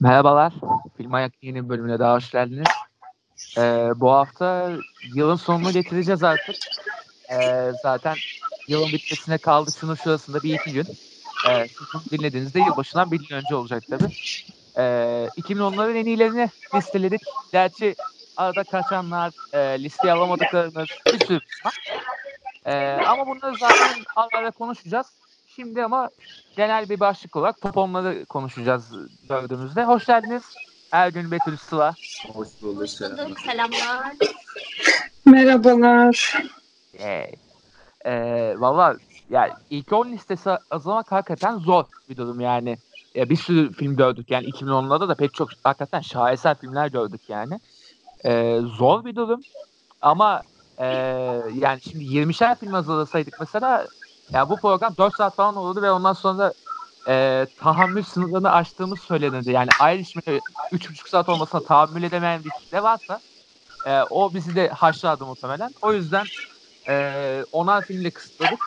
Merhabalar. Film Ayak yeni bölümüne daha hoş geldiniz. Ee, bu hafta yılın sonunu getireceğiz artık. Ee, zaten yılın bitmesine kaldı şunun şurasında bir iki gün. Ee, sizin dinlediğinizde yılbaşından bir gün önce olacak tabii. Ee, 2010'ların en iyilerini listeledik. Gerçi arada kaçanlar, e, listeye alamadıklarımız bir sürü. Ee, ama bunları zaten ara ara konuşacağız. Şimdi ama genel bir başlık olarak top onları konuşacağız gördüğümüzde. Hoş geldiniz. Ergün Betül Sıla. Hoş bulduk. Hoş selamlar. bulduk, selamlar. Merhabalar. Ee, ee, Valla yani ilk 10 listesi hazırlamak hakikaten zor bir durum yani. Ya bir sürü film gördük yani 2010'larda da pek çok hakikaten şaheser filmler gördük yani. Ee, zor bir durum ama ee, yani şimdi 20'şer film hazırlasaydık mesela ya bu program 4 saat falan olurdu ve ondan sonra ee, tahammül sınırlarını aştığımız söylenirdi. Yani Irishman'ı 3,5 saat olmasına tahammül edemeyen bir kitle varsa ee, o bizi de haşlardı muhtemelen. O yüzden ee, onar filmle kısıtladık.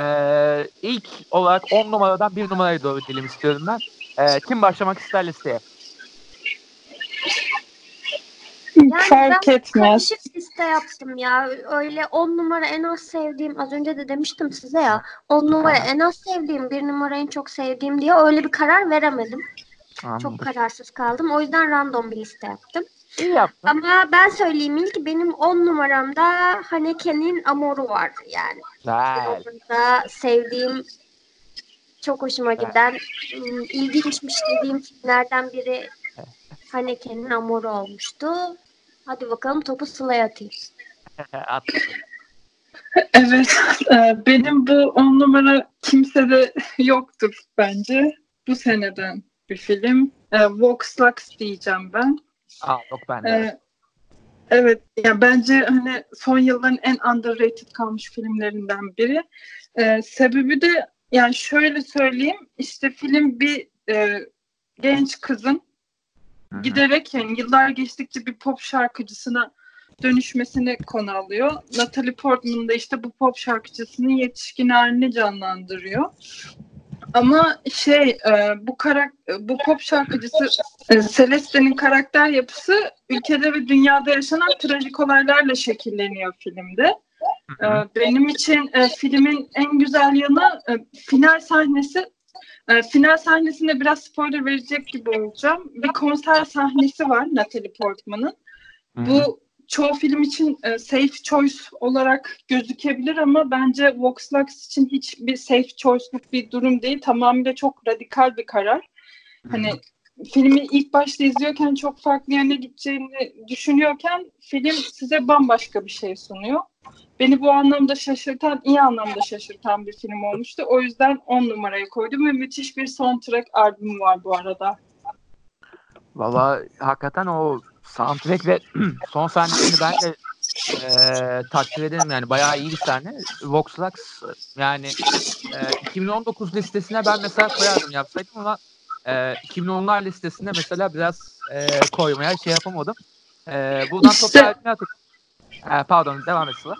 Ee, ilk olarak 10 numaradan 1 numaraya doğru dilim istiyorum ben. Ee, kim başlamak ister listeye? Yani Fark ben etmez. Karışık liste yaptım ya. Öyle 10 numara en az sevdiğim, az önce de demiştim size ya. 10 numara en az sevdiğim, 1 numara en çok sevdiğim diye öyle bir karar veremedim. Anladım. Çok kararsız kaldım. O yüzden random bir liste yaptım. İyi yaptın. Ama ben söyleyeyim ilk benim 10 numaramda Haneke'nin Amoru var yani. Güzel. Orada sevdiğim, çok hoşuma giden, ım, ilginçmiş dediğim filmlerden biri Haneke'nin Amoru olmuştu. Hadi bakalım topu Sıla'ya atayım. At. Evet, e, benim bu on numara kimsede yoktur bence. Bu seneden bir film. E, Vox Lux diyeceğim ben. Aa, yok ben de. E, Evet, ya bence hani son yılların en underrated kalmış filmlerinden biri. E, sebebi de yani şöyle söyleyeyim, işte film bir e, genç kızın Giderek yani yıllar geçtikçe bir pop şarkıcısına dönüşmesini konu alıyor. Natalie Portman da işte bu pop şarkıcısının yetişkin halini canlandırıyor. Ama şey e, bu karak bu pop şarkıcısı e, Celeste'nin karakter yapısı ülkede ve dünyada yaşanan trajik olaylarla şekilleniyor filmde. E, benim için filmin en güzel yanı final sahnesi. E, final sahnesinde biraz spoiler verecek gibi olacağım. Bir konser sahnesi var Natalie Portman'ın. Bu çoğu film için e, safe choice olarak gözükebilir ama bence Vox Lux için hiçbir safe choice'luk bir durum değil. Tamamıyla çok radikal bir karar. Hani filmi ilk başta izliyorken çok farklı yöne gideceğini düşünüyorken film size bambaşka bir şey sunuyor. Beni bu anlamda şaşırtan, iyi anlamda şaşırtan bir film olmuştu. O yüzden 10 numaraya koydum ve müthiş bir soundtrack albümü var bu arada. Valla hakikaten o soundtrack ve son sahnesini ben de eee takdir ederim yani bayağı iyi bir sahne. Vox Lux yani eee, 2019 listesine ben mesela koyardım yapsaydım ama eee 2010'lar listesine mesela biraz eee, koymaya şey yapamadım. Eee buradan İşte- atıp Eee, pardon devam et Sıla.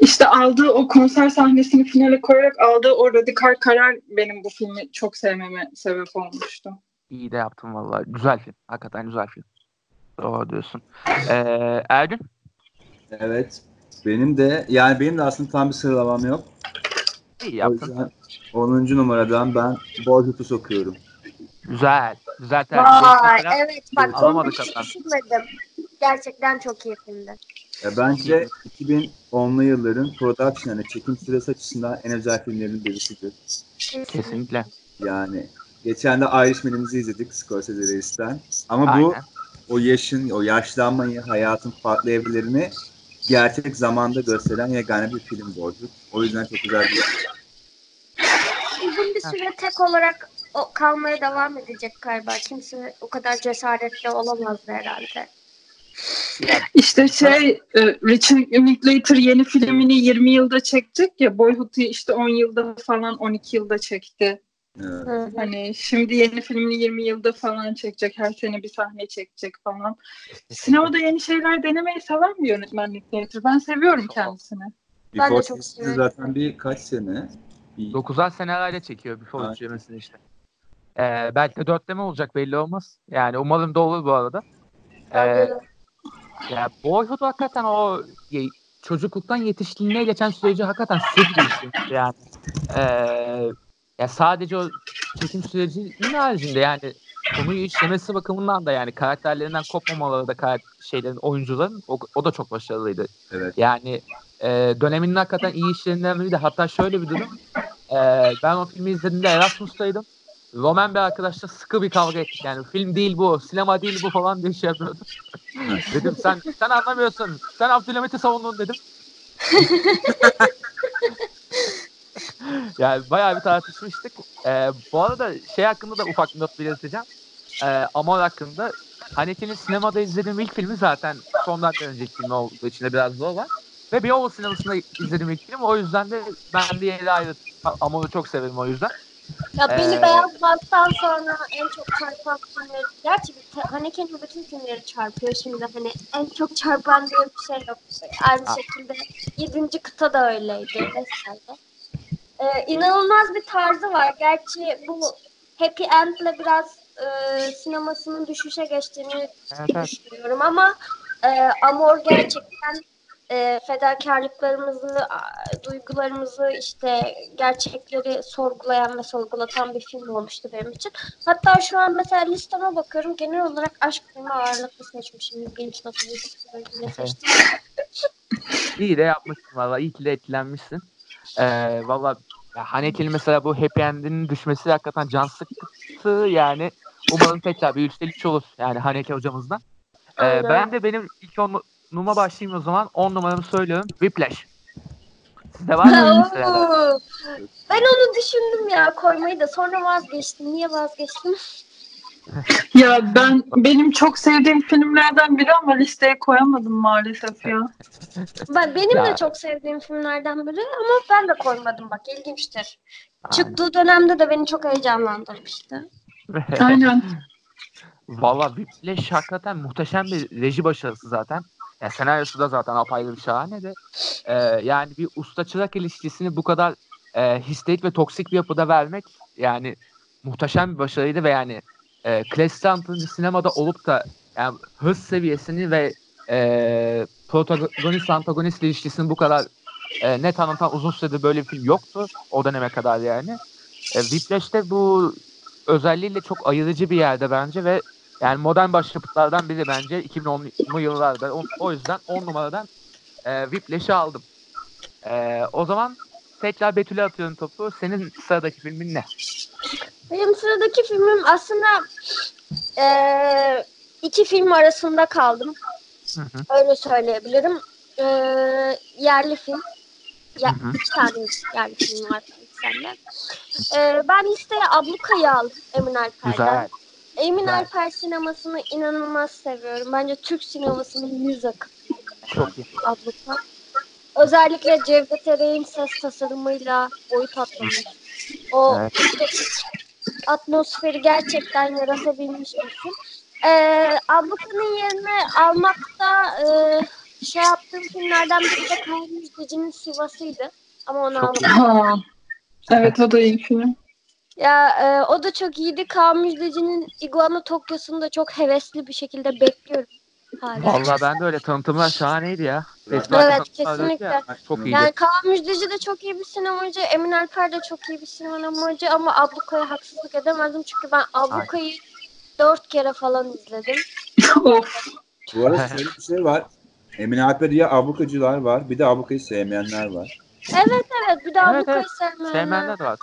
İşte aldığı o konser sahnesini finale koyarak aldığı o radikal karar benim bu filmi çok sevmeme sebep olmuştu. İyi de yaptın valla. Güzel film. Hakikaten güzel film. Doğru diyorsun. Eee Ergün? Evet. Benim de yani benim de aslında tam bir sıralamam yok. İyi O yaptın. yüzden 10. numaradan ben Boyhood'u sokuyorum. Güzel. Güzel tercih. Vay evet bak onu hiç düşünmedim. Gerçekten çok iyi filmdi. Ya bence 2010'lu yılların production yani çekim süresi açısından en özel filmlerin birisidir. Kesinlikle. Yani geçen de Irishman'imizi izledik Scorsese reisten. Ama bu Aynen. o yaşın, o yaşlanmayı, hayatın farklı evrelerini gerçek zamanda gösteren yegane bir film Boyhood. O yüzden çok güzel bir Uzun bir süre tek olarak o kalmaya devam edecek galiba. Kimse o kadar cesaretli olamazdı herhalde. İşte şey e, Richard Linklater yeni filmini 20 yılda çekecek ya Boyhood'u işte 10 yılda falan 12 yılda çekti. Evet. Hani şimdi yeni filmini 20 yılda falan çekecek. Her sene bir sahne çekecek falan. Sinemada yeni şeyler denemeyi seven bir yönetmen Linklater. Ben seviyorum kendisini. Ben de Before çok seviyorum. zaten bir kaç sene? Bir, 9'ar senelerle çekiyor Before üçlemesini işte. Ee, belki de dörtleme olacak belli olmaz. Yani umarım da olur bu arada. Ee, de. Ya Boyhood hakikaten o ye- çocukluktan yetişkinliğe geçen süreci hakikaten sır bir işi. Yani ee, ya sadece o çekim sürecinin haricinde yani konuyu işlemesi bakımından da yani karakterlerinden kopmamaları da karak- şeylerin oyuncuların o, o da çok başarılıydı. Evet. Yani e, döneminin hakikaten iyi işlerinden biriydi. Hatta şöyle bir durum. e, ben o filmi izlediğimde Erasmus'taydım. Roman bir arkadaşla sıkı bir kavga ettik. Yani film değil bu, sinema değil bu falan diye şey yapıyordu. dedim sen sen anlamıyorsun. Sen Abdülhamit'i savundun dedim. yani bayağı bir tartışmıştık. E, bu arada şey hakkında da ufak bir not belirteceğim. E, Amor hakkında. Haneke'nin sinemada izlediğim ilk filmi zaten sondan önceki film olduğu için de biraz zor var. Ve Beyoğlu sinemasında izlediğim ilk film. O yüzden de ben de yeri ayrı. Amor'u çok severim o yüzden. Ya beni Ee, Beyaz Bat'tan sonra en çok çarpan filmleri, gerçi Haneke'nin bütün filmleri çarpıyor şimdi hani en çok çarpan diye bir şey yok. Aynı Ha. şekilde yedinci kıta da öyleydi vesaire. Ee, inanılmaz bir tarzı var. Gerçi bu Happy End'le biraz e, sinemasının düşüşe geçtiğini evet. düşünüyorum ama e, Amor gerçekten e, fedakarlıklarımızı, duygularımızı işte gerçekleri sorgulayan ve sorgulatan bir film olmuştu benim için. Hatta şu an mesela listeme bakıyorum genel olarak aşk filmi ağırlıklı seçmişim. İlginç nasıl bir seçtim. İyi de yapmışsın valla. İyi ki de etkilenmişsin. Ee, valla Haneke'nin mesela bu happy end'inin düşmesi hakikaten can sıktı yani. Umarım tekrar bir üstelik olur yani Haneke hocamızdan. Ee, ben de benim ilk onuma başlayayım o zaman. 10 numaramı söylüyorum. Whiplash. Sizde var mı? Oo. ben onu düşündüm ya koymayı da sonra vazgeçtim. Niye vazgeçtim? Ya ben benim çok sevdiğim filmlerden biri ama listeye koyamadım maalesef ya. Ben, benim Ya. de çok sevdiğim filmlerden biri ama ben de koymadım bak ilginçtir. Çıktığı dönemde de beni çok heyecanlandırmıştı. Aynen. Valla Whiplash hakikaten muhteşem bir reji başarısı zaten. Ya senaryosu da zaten apayrı bir şahane de. Ee, yani bir usta çırak ilişkisini bu kadar e, histerik ve toksik bir yapıda vermek yani muhteşem bir başarıydı ve yani e, klasik tanıtıcı sinemada olup da yani hız seviyesini ve e, protagonist antagonist ilişkisini bu kadar e, net anlatan uzun süredir böyle bir film yoktu o döneme kadar yani. E, Whiplash'te bu özelliğiyle çok ayırıcı bir yerde bence ve yani modern başyapıtlardan biri bence 2010'lu yıllarda. O, o yüzden 10 numaradan e, Whiplash'i aldım. E, o zaman tekrar Betül'e atıyorum topu. Senin sıradaki filmin ne? Benim sıradaki filmim aslında eee, iki film arasında kaldım. Hı hı. Öyle söyleyebilirim. Eee, yerli film. Ya, Hı hı. iki tane yerli film var sende. Eee ben listeye Abluka'yı aldım Emin Alper'den. Güzel. Emin güzel. Alper sinemasını inanılmaz seviyorum. Bence Türk sinemasının yüz akı Çok iyi. Abluka. Özellikle Cevdet Ereğin ses tasarımıyla boyut atlamış. O Evet. atmosferi gerçekten yaratabilmiş bir film. Ee, Abluka'nın yerine almakta e, şey yaptığım filmlerden biri de Kaan Müjdeci'nin Sivas'ıydı. Ama onu almadım. Evet o da iyi film. Ya e, o da çok iyiydi. Kaan Müjdeci'nin Iguana Tokyo'sunu da çok hevesli bir şekilde bekliyorum. Hala. Vallahi ben de öyle tanıtımlar şahaneydi ya. Evet, Festival tanıtımlar kesinlikle. ya. Çok iyiydi. Yani Kaan Müjdeci de çok iyi bir sinemacı, Emin Alper de çok iyi bir sinemacı ama Abluka'ya haksızlık edemezdim çünkü ben Abluka'yı dört kere falan izledim. Bu arada şöyle bir şey var. Emin Alper diye ablukacılar var. Bir de ablukayı sevmeyenler var. Evet evet bir de Evet, Abluka'yı evet. sevmeyenler. Sevmeyenler de var.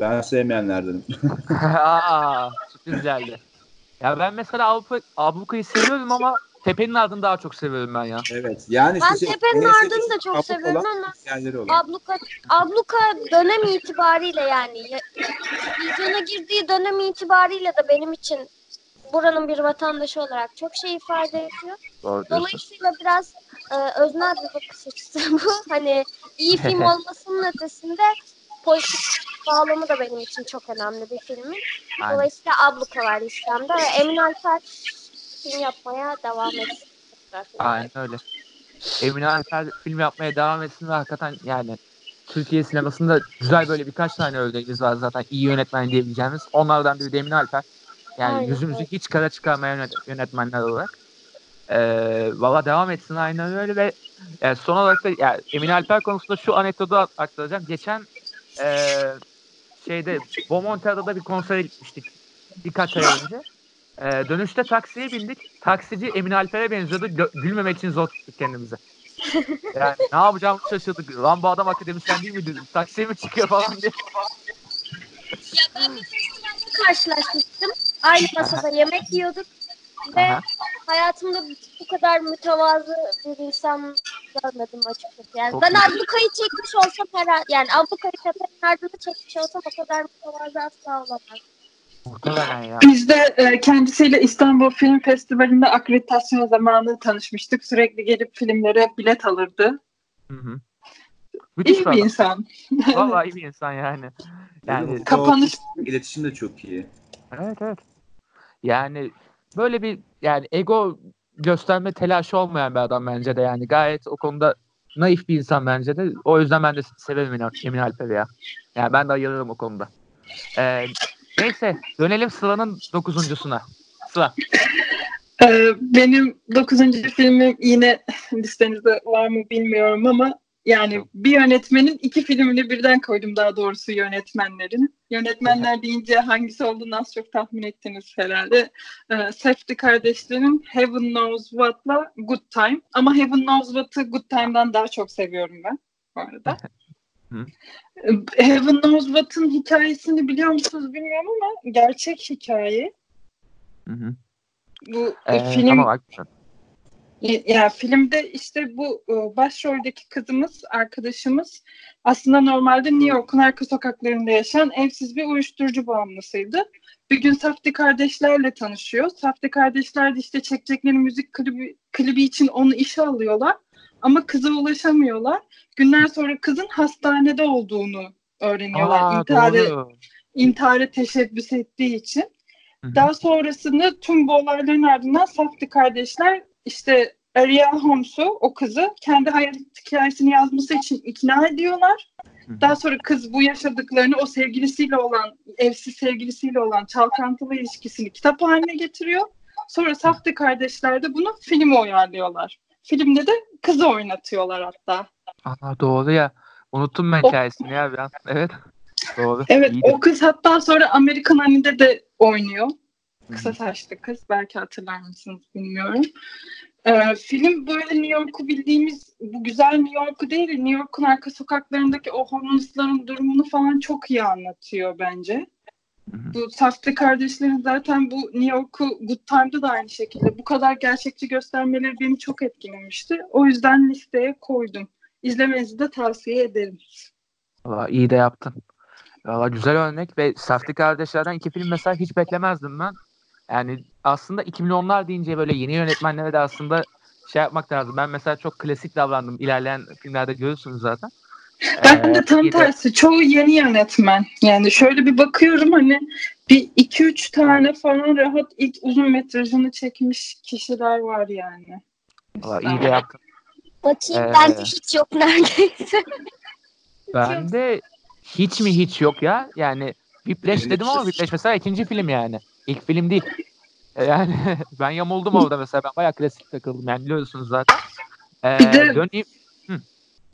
Ben sevmeyenlerdenim. Aa, sürpriz geldi. Ya ben mesela Avrupa, Abluka'yı seviyorum ama Tepe'nin ardını daha çok seviyorum ben ya. Evet. Yani Ben işte şey, Tepe'nin en Ardını da çok seviyorum ama. Abluka, Abluka dönem itibariyle yani ya- vizyona girdiği dönem itibariyle de benim için buranın bir vatandaşı olarak çok şey ifade ediyor. Doğru. Dolayısıyla biraz e, öznel bir bakış açısı bu. Hani iyi film olmasının ötesinde politik bağlamı da benim için çok önemli bir filmin. Aynen. Dolayısıyla Abluka var listemde ve Emin Alper film yapmaya devam etsin. Aynen öyle. Emine Alper film yapmaya devam etsin ve hakikaten yani Türkiye sinemasında güzel böyle birkaç tane örneğimiz var zaten iyi yönetmen diyebileceğimiz. Onlardan biri Demin Alper. Yani Aynen, yüzümüzü evet. hiç kara çıkarmayan yönet- yönetmenler olarak. Ee, Valla devam etsin aynen öyle ve yani son olarak da yani Emin Alper konusunda şu anekdotu ak- aktaracağım. Geçen ee, şeyde Bomontia'da da bir konsere gitmiştik birkaç ay önce. Ee, dönüşte taksiye bindik. Taksici Emin Alper'e benziyordu. Gö- gülmemek için zor tuttuk kendimizi. Yani ne yapacağımı şaşırdık. Lan bu adam akademisyen değil mi dedim. Taksiye mi çıkıyor falan diye. Ya ben bir festivalde karşılaşmıştım. Aynı masada yemek yiyorduk. Ve Aha. hayatımda bu kadar mütevazı bir insan görmedim açıkçası. Yani Çok ben iyi. ablukayı çekmiş olsam herhalde yani ablukayı tepenin ardında çekmiş olsam o kadar mütevazı asla olamaz. Muhtemelen ya. Biz de e, kendisiyle İstanbul Film Festivali'nde akreditasyon zamanı tanışmıştık. Sürekli gelip filmlere bilet alırdı. Hı hı. Müthiş İyi bir adam. insan. Vallahi iyi bir insan yani. Yani Kapanış- İletişim de çok iyi. evet evet. Yani böyle bir yani ego gösterme telaşı olmayan bir adam bence de yani gayet o konuda naif bir insan bence de. O yüzden ben de severim Emin, Alper'i ya. Yani ben de ayırırım o konuda. Ee, neyse dönelim Sıla'nın dokuzuncusuna. Sıla. Ee, benim dokuzuncu filmim yine listenizde var mı bilmiyorum ama yani bir yönetmenin iki filmini birden koydum daha doğrusu yönetmenlerin. Yönetmenler deyince hangisi olduğunu az çok tahmin ettiniz herhalde. Ee, Safdie kardeşlerin Heaven Knows What'la Good Time. Ama Heaven Knows What'ı Good Time'dan daha çok seviyorum ben bu arada. Heaven Knows What'ın hikayesini biliyor musunuz bilmiyorum ama gerçek hikaye. Hı hı. Bu Ee, film Tamam haklısın. Ya yani filmde işte bu e, başroldeki kızımız, arkadaşımız aslında normalde New York'un arka sokaklarında yaşayan evsiz bir uyuşturucu bağımlısıydı. Bir gün Safdie kardeşlerle tanışıyor. Safdie kardeşler de işte çekecekleri müzik klibi, klibi için onu işe alıyorlar. Ama kıza ulaşamıyorlar. Günler sonra kızın hastanede olduğunu öğreniyorlar. Aa, İntiharı, doğru. intihara teşebbüs ettiği için. Daha sonrasında tüm bu olayların ardından Safdie kardeşler işte Ariel Holmes'u o kızı kendi hayat hikayesini yazması için ikna ediyorlar. Daha sonra kız bu yaşadıklarını o sevgilisiyle olan, evsiz sevgilisiyle olan çalkantılı ilişkisini kitap haline getiriyor. Sonra Safdie kardeşler de bunu filme uyarlıyorlar. Filmde de kızı oynatıyorlar hatta. Aa, doğru ya. Unuttum ben O- hikayesini ya an. Evet. Doğru. Evet İyiydi. o kız hatta sonra American Honey'de de oynuyor. Kısa saçlı kız. Belki hatırlar mısınız bilmiyorum. Ee, film böyle New York'u bildiğimiz bu güzel New York'u değil de New York'un arka sokaklarındaki o homeless'ların durumunu falan çok iyi anlatıyor bence. Hı hı. Bu Safdie kardeşlerin zaten bu New York'u Good Time'da da aynı şekilde bu kadar gerçekçi göstermeleri beni çok etkilemişti. O yüzden listeye koydum. İzlemenizi de tavsiye ederim. Valla iyi de yaptın. Valla güzel örnek ve Safdie kardeşlerden iki film mesela hiç beklemezdim ben. Yani aslında 2010'lar deyince böyle yeni yönetmenlere de aslında şey yapmak lazım. Ben mesela çok klasik davrandım. İlerleyen filmlerde görürsünüz zaten. Ben Ee, de tam tersi. Çoğu yeni yönetmen. Yani şöyle bir bakıyorum hani bir iki üç tane falan rahat ilk uzun metrajını çekmiş kişiler var yani. Valla iyi de yaptın. Bakayım Ee, bende hiç yok neredeyse. Ben de hiç mi hiç yok ya. Yani Whiplash dedim ama Whiplash mesela ikinci film yani. İlk film değil. E, Yani ben yamuldum orada mesela. Ben bayağı klasik takıldım. Yani biliyorsunuz zaten. Ee, Bir de- döneyim.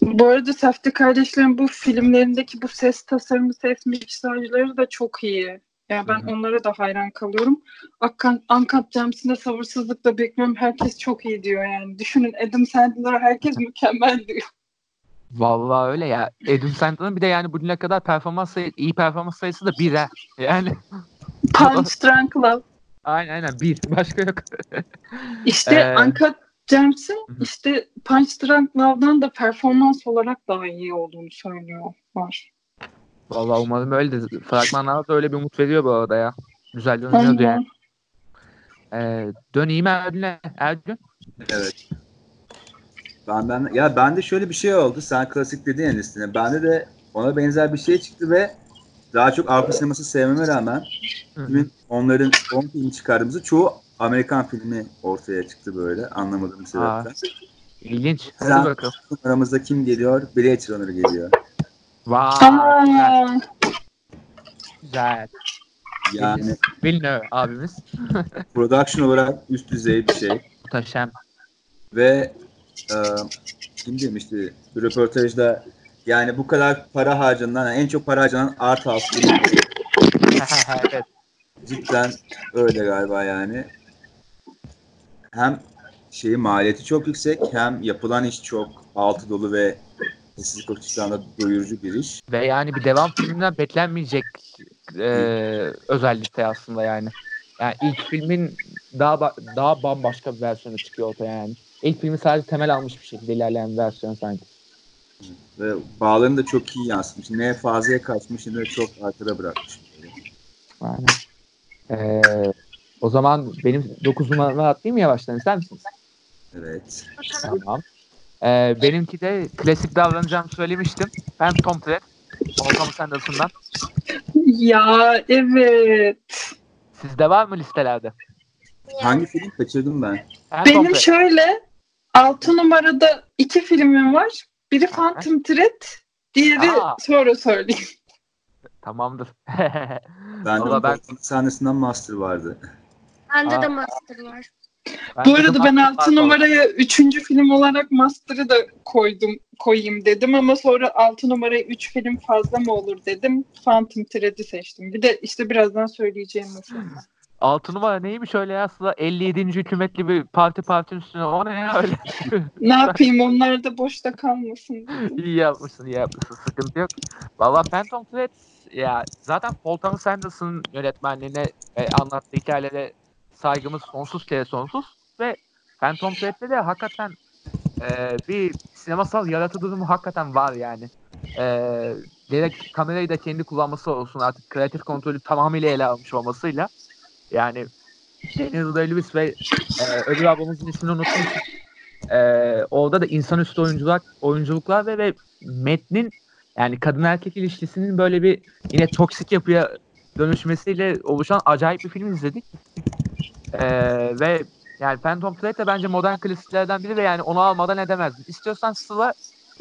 Bu arada Safdie kardeşlerin bu filmlerindeki bu ses tasarımı, ses miksajları da çok iyi. Yani ben Hı hı. onlara da hayran kalıyorum. Akkan, Uncut James'inde sabırsızlıkla bekliyorum. Herkes çok iyi diyor yani. Düşünün Adam Sandler herkes mükemmel diyor. Vallahi öyle ya. Adam Sandler'ın bir de yani bugüne kadar performans sayı, iyi performans sayısı da bir ha. Yani Punch Drunk Love. aynen aynen bir. Başka yok. İşte Ee, Uncut James'in işte Punch Drunk Love'dan da performans olarak daha iyi olduğunu söylüyor var. Vallahi umarım öyledir. Fragmanlar da öyle bir umut veriyor bu arada ya. Güzel dönüyordu yani. Ee, döneyim Ergün'e. Ergün. Evet. Ben, ben, ya bende şöyle bir şey oldu. Sen klasik dedin ya listene. Bende de ona benzer bir şey çıktı ve daha çok Avrupa sineması sevmeme rağmen filmin onların 10 filmi çıkardığımızda çoğu Amerikan filmi ortaya çıktı böyle anlamadığım sebepten. İlginç. Hadi Sen- bakalım. Aramızda kim geliyor? Blade Runner geliyor. Vay. Güzel. Aa, güzel. Yani Villeneuve abimiz. production olarak üst düzey bir şey. Muhteşem. Ve e, kim demişti bir röportajda yani bu kadar para harcanan en çok para harcanan art house evet. cidden öyle galiba yani. Hem şeyi maliyeti çok yüksek hem yapılan iş çok altı dolu ve sessizlik açısından doyurucu bir iş. Ve yani bir devam filminden beklenmeyecek e, özellikte aslında yani. Yani ilk filmin daha daha bambaşka bir versiyonu çıkıyor ortaya yani. İlk filmi sadece temel almış bir şekilde ilerleyen bir versiyon sanki. Ve bağlarını da çok iyi yansıtmış. Ne fazlaya kaçmış ne de çok arkada bırakmış. Yani. E, o zaman benim 9 numaramı atlayayım mı yavaştan ister misiniz? Evet. Tamam. E, benimki de klasik davranacağımı söylemiştim. Phantom Thread. Paul Thomas Anderson'dan. ya evet. Sizde var mı listelerde? Hangi film kaçırdım ben? Phantom Benim şöyle 6 numarada iki filmim var. Biri Phantom Thread, diğeri Aa. sonra söyleyeyim. Tamamdır. Ben Valla ben- sahnesinden Master vardı. Bende Aa. de master var. Ben Bu de arada ben Master 6 var. numaraya 3. film olarak Master'ı da koydum koyayım dedim ama sonra 6 numaraya 3 film fazla mı olur dedim. Phantom Thread'i seçtim. Bir de işte birazdan söyleyeceğim mesela. Altı numara neymiş öyle ya aslında 57. hükümetli bir parti partinin üstüne o ne ya öyle. Ne yapayım onlar da boşta kalmasın iyi yapmışsın iyi yapmışsın sıkıntı yok. Valla Phantom Thread ya zaten Paul Thomas Anderson'ın yönetmenliğine e, anlattığı hikayelere saygımız sonsuz kere sonsuz ve Phantom Thread'de de hakikaten e, bir sinemasal yaratı durumu hakikaten var yani. E, gerek kamerayı da kendi kullanması olsun artık kreatif kontrolü tamamıyla ele almış olmasıyla yani Daniel Day-Lewis ve e, öbür ablamızın ismini unuttum. E, orada da insanüstü oyuncular, oyunculuklar ve, ve metnin yani kadın erkek ilişkisinin böyle bir yine toksik yapıya dönüşmesiyle oluşan acayip bir film izledik. E, ve yani Phantom Thread de bence modern klasiklerden biri ve yani onu almadan edemezdim. İstiyorsan Sıla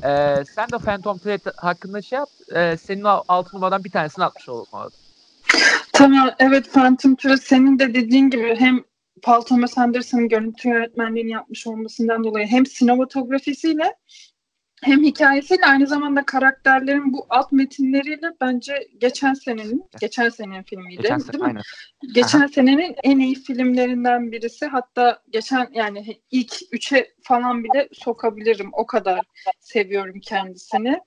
e, sen de Phantom Thread hakkında şey yap. E, senin o altı numaradan bir tanesini atmış olalım orada. Tamam evet Phantom Thread senin de dediğin gibi hem Paul Thomas Anderson'ın görüntü yönetmenliğini yapmış olmasından dolayı hem sinematografisiyle hem hikayesiyle aynı zamanda karakterlerin bu alt metinleriyle bence geçen senenin geçen senenin filmiydi Geçen değil mi? aynen. Geçen senenin en iyi filmlerinden birisi. Hatta geçen yani ilk üçe falan bile sokabilirim. O kadar seviyorum kendisini.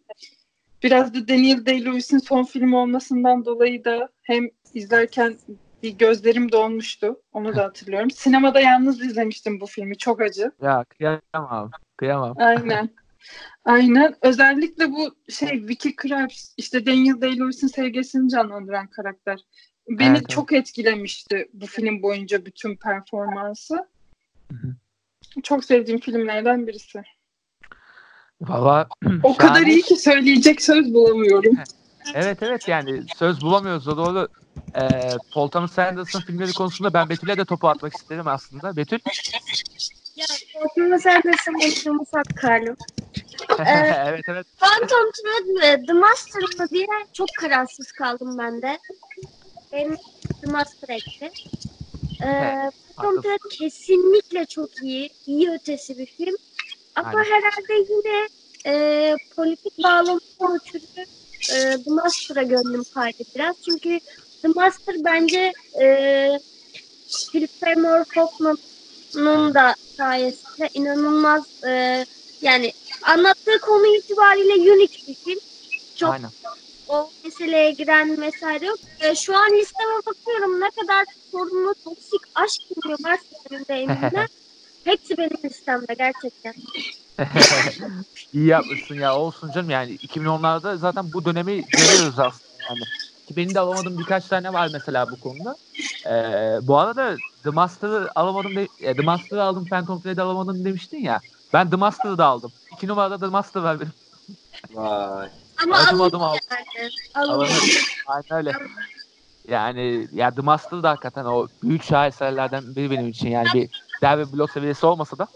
Biraz da Daniel Day-Lewis'in son filmi olmasından dolayı da hem izlerken bir gözlerim dolmuştu. Onu da hatırlıyorum. Sinemada yalnız izlemiştim bu filmi. Çok acı. Ya kıyamam. Kıyamam. Aynen. Aynen. Özellikle bu şey Vicky Krieps işte Daniel Day-Lewis'in sevgisini canlandıran karakter. Beni Evet, evet. çok etkilemişti bu film boyunca bütün performansı. Hı hı. Çok sevdiğim filmlerden birisi. Valla O kadar iyi ki söyleyecek söz bulamıyorum. Evet evet yani söz bulamıyoruz da doğru. Ee, Paul Thomas Anderson filmleri konusunda ben Betül'e de topu atmak isterim aslında. Betül. Ya Korkma Anderson benim yumuşak karnım. Ee, evet evet. Phantom Thread mi? The Master mı diye çok kararsız kaldım ben de. Benim The Master etti. Ee, Phantom. Thread kesinlikle çok iyi. İyi ötesi bir film. Ama Aynen. herhalde yine e, politik bağlamından ötürü e, The Master'a gönlüm kaydı biraz. Çünkü The Master bence e, Philip Seymour Hoffman'ın da sayesinde inanılmaz e, yani anlattığı konu itibariyle unik bir film. Çok Aynen. o meseleye giren vesaire yok. E, şu an listeme bakıyorum ne kadar sorunlu toksik aşk filmi varsa benim de. Hepsi benim listemde gerçekten. İyi yapmışsın ya olsun canım yani 2010'larda zaten bu dönemi görüyoruz aslında yani. Ki benim de alamadığım birkaç tane var mesela bu konuda. Ee, bu arada The Master'ı alamadım, de, The Master'ı aldım, Phantom Thread'i alamadım demiştin ya. Ben The Master'ı da aldım. İki numarada The Master var benim. Vay. Ama Adım adım al. yani. Alın. Aynen öyle. Yani ya The Master da hakikaten o büyük şaheserlerden biri benim için. Yani bir derbi blok seviyesi olmasa da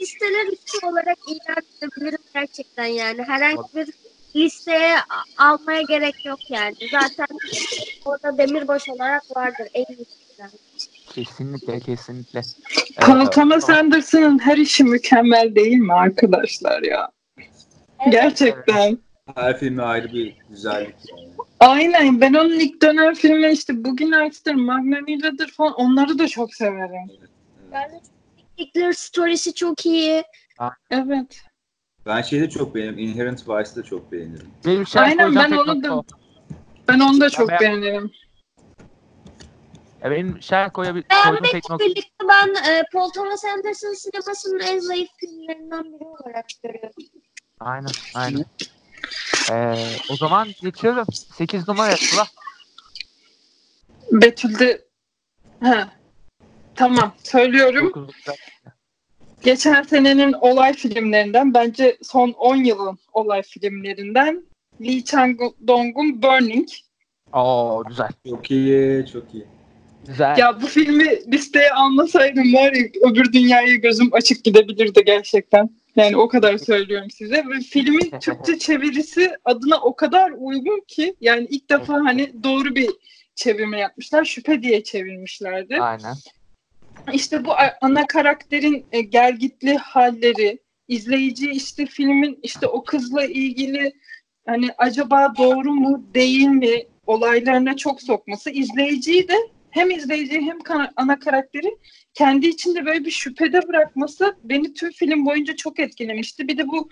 Listeler üstü olarak ilan edebilirim gerçekten yani. Herhangi bir listeye almaya gerek yok yani. Zaten orada demirbaş olarak vardır en iyisinden. Kesinlikle kesinlikle. Ee, Thomas ama- Anderson'ın her işi mükemmel değil mi arkadaşlar ya? Gerçekten. Her filme ayrı bir güzellik yani. Aynen. Ben onun ilk dönem filmi işte Bugün Arts'tır, Magnolia'dır falan onları da çok severim. Yani Hitler Stories'i çok iyi. Evet. Ben şeyi de çok beğenirim. Inherent Vice'ı da çok beğenirim. Benim şey Aynen, ben onu da-. Ben onu da çok ben- beğenirim. Ya benim şey koyabil- koyduğum tek nokta birlikte ben e, Paul Thomas Anderson sinemasının en zayıf filmlerinden biri olarak görüyorum. Aynen, aynen. Ee, o zaman geçiyorum. 8 numara Sıla. Betül'de ha. Tamam. Söylüyorum. Geçen senenin olay filmlerinden bence son 10 yılın olay filmlerinden Lee Chang-dong'un Burning. Oo güzel. Çok iyi, çok iyi. Güzel. Ya bu filmi listeye almasaydım var ya öbür dünyaya gözüm açık gidebilirdi gerçekten. Yani o kadar söylüyorum size. Ve filmin Türkçe çevirisi adına o kadar uygun ki yani ilk defa hani doğru bir çevirme yapmışlar. Şüphe diye çevirmişlerdi. Aynen. İşte bu ana karakterin e, gelgitli halleri, izleyici işte filmin işte o kızla ilgili hani acaba doğru mu değil mi olaylarına çok sokması izleyiciyi de hem izleyiciyi hem ana karakteri kendi içinde böyle bir şüphede bırakması beni tüm film boyunca çok etkilemişti. Bir de bu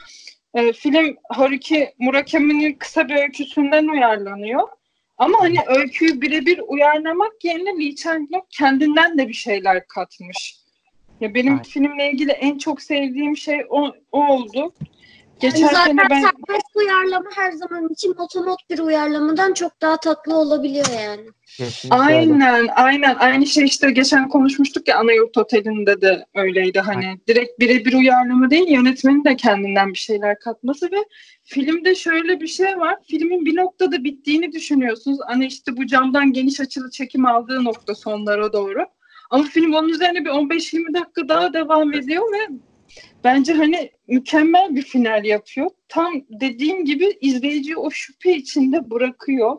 e, film Haruki Murakami'nin kısa bir öyküsünden uyarlanıyor. Ama hani öyküyü birebir uyarlamak yerine Lee Chang-dong kendinden de bir şeyler katmış. Ya benim Aynen. filmle ilgili en çok sevdiğim şey o, o oldu. Geçen Zaten sene ben serbest uyarlama her zaman için motomot bir uyarlamadan çok daha tatlı olabiliyor yani. Kesinlikle. Aynen, aynen. Aynı şey işte geçen konuşmuştuk ya Anayurt Oteli'nde de öyleydi. Hani direkt birebir uyarlama değil, yönetmenin de kendinden bir şeyler katması ve filmde şöyle bir şey var. Filmin bir noktada bittiğini düşünüyorsunuz. Hani işte bu camdan geniş açılı çekim aldığı nokta sonlara doğru. Ama film onun üzerine bir 15-20 dakika daha devam ediyor ve bence hani mükemmel bir final yapıyor. Tam dediğim gibi izleyiciyi o şüphe içinde bırakıyor.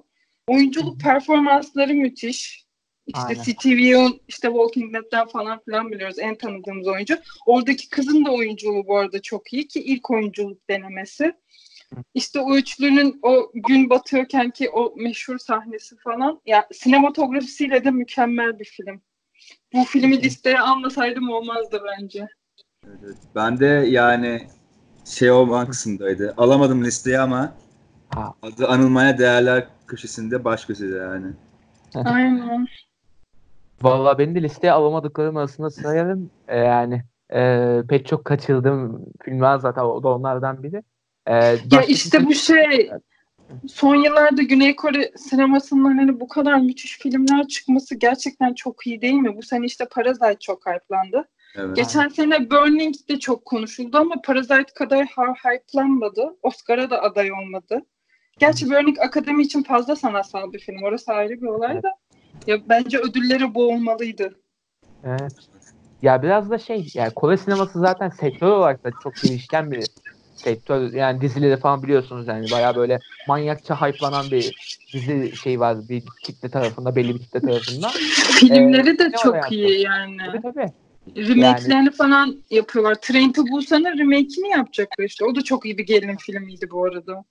Oyunculuk performansları müthiş. İşte Yeun, işte Walking Dead'den falan filan biliyoruz. En tanıdığımız oyuncu. Oradaki kızın da oyunculuğu bu arada çok iyi ki ilk oyunculuk denemesi. İşte o üçlünün o gün batıyorken ki o meşhur sahnesi falan. Ya sinematografisiyle de mükemmel bir film. Bu filmi listeye almasaydım olmazdı bence. Evet, evet. Ben de yani şey olmak kısımdaydı. Alamadım listeye ama Ha. adı anılmaya değerler köşesinde baş köşede yani. Aynen. Vallahi beni de listeye alamadıklarım arasında sayarım. Ee, yani e, pek çok kaçırdığım film var zaten o da onlardan biri. Ee, Ya işte bu şey son yıllarda Güney Kore sinemasından hani bu kadar müthiş filmler çıkması gerçekten çok iyi değil mi? Bu sene işte Parasite çok hype'landı. Evet. Geçen sene Burning de çok konuşuldu ama Parasite kadar hype'lanmadı. Oscar'a da aday olmadı. Gerçi Burning akademi için fazla sanatsal bir film. Orası ayrı bir olay da. Ya bence ödülleri bu olmalıydı. Evet. Ya biraz da şey yani Kore sineması zaten sektör olarak da çok gelişken bir sektör. Yani dizileri falan biliyorsunuz yani bayağı böyle manyakça hype'lanan bir dizi şey var bir kitle tarafında belli bir kitle tarafından. Filmleri de ne çok iyi yani. Tabii tabii. Remake'lerini falan yapıyorlar. Train to Busan'ın remake'ini yapacaklar işte. O da çok iyi bir gerilim filmiydi bu arada.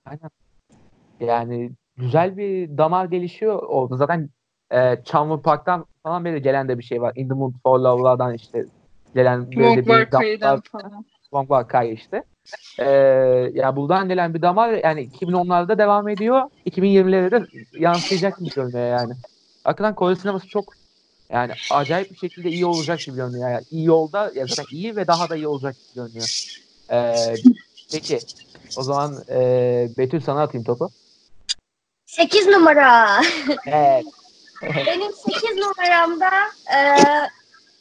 Yani güzel bir damar gelişiyor oldu. Zaten e, Chandler Park'tan falan beri gelen de bir şey var. In the Mood for Love'lardan işte gelen böyle Wong bir damar. Wong War Kai işte. Ee, ya buradan gelen bir damar yani 2010'larda devam ediyor. 2020'lere de yansıyacak gibi görünüyor yani. Hakikaten Kore sineması çok yani acayip bir şekilde iyi olacak gibi görünüyor. Yani iyi yolda ya zaten iyi ve daha da iyi olacak gibi görünüyor. Ee, peki o zaman e, Betül sana atayım topu. 8 numara. Evet. Benim 8 numaramda e,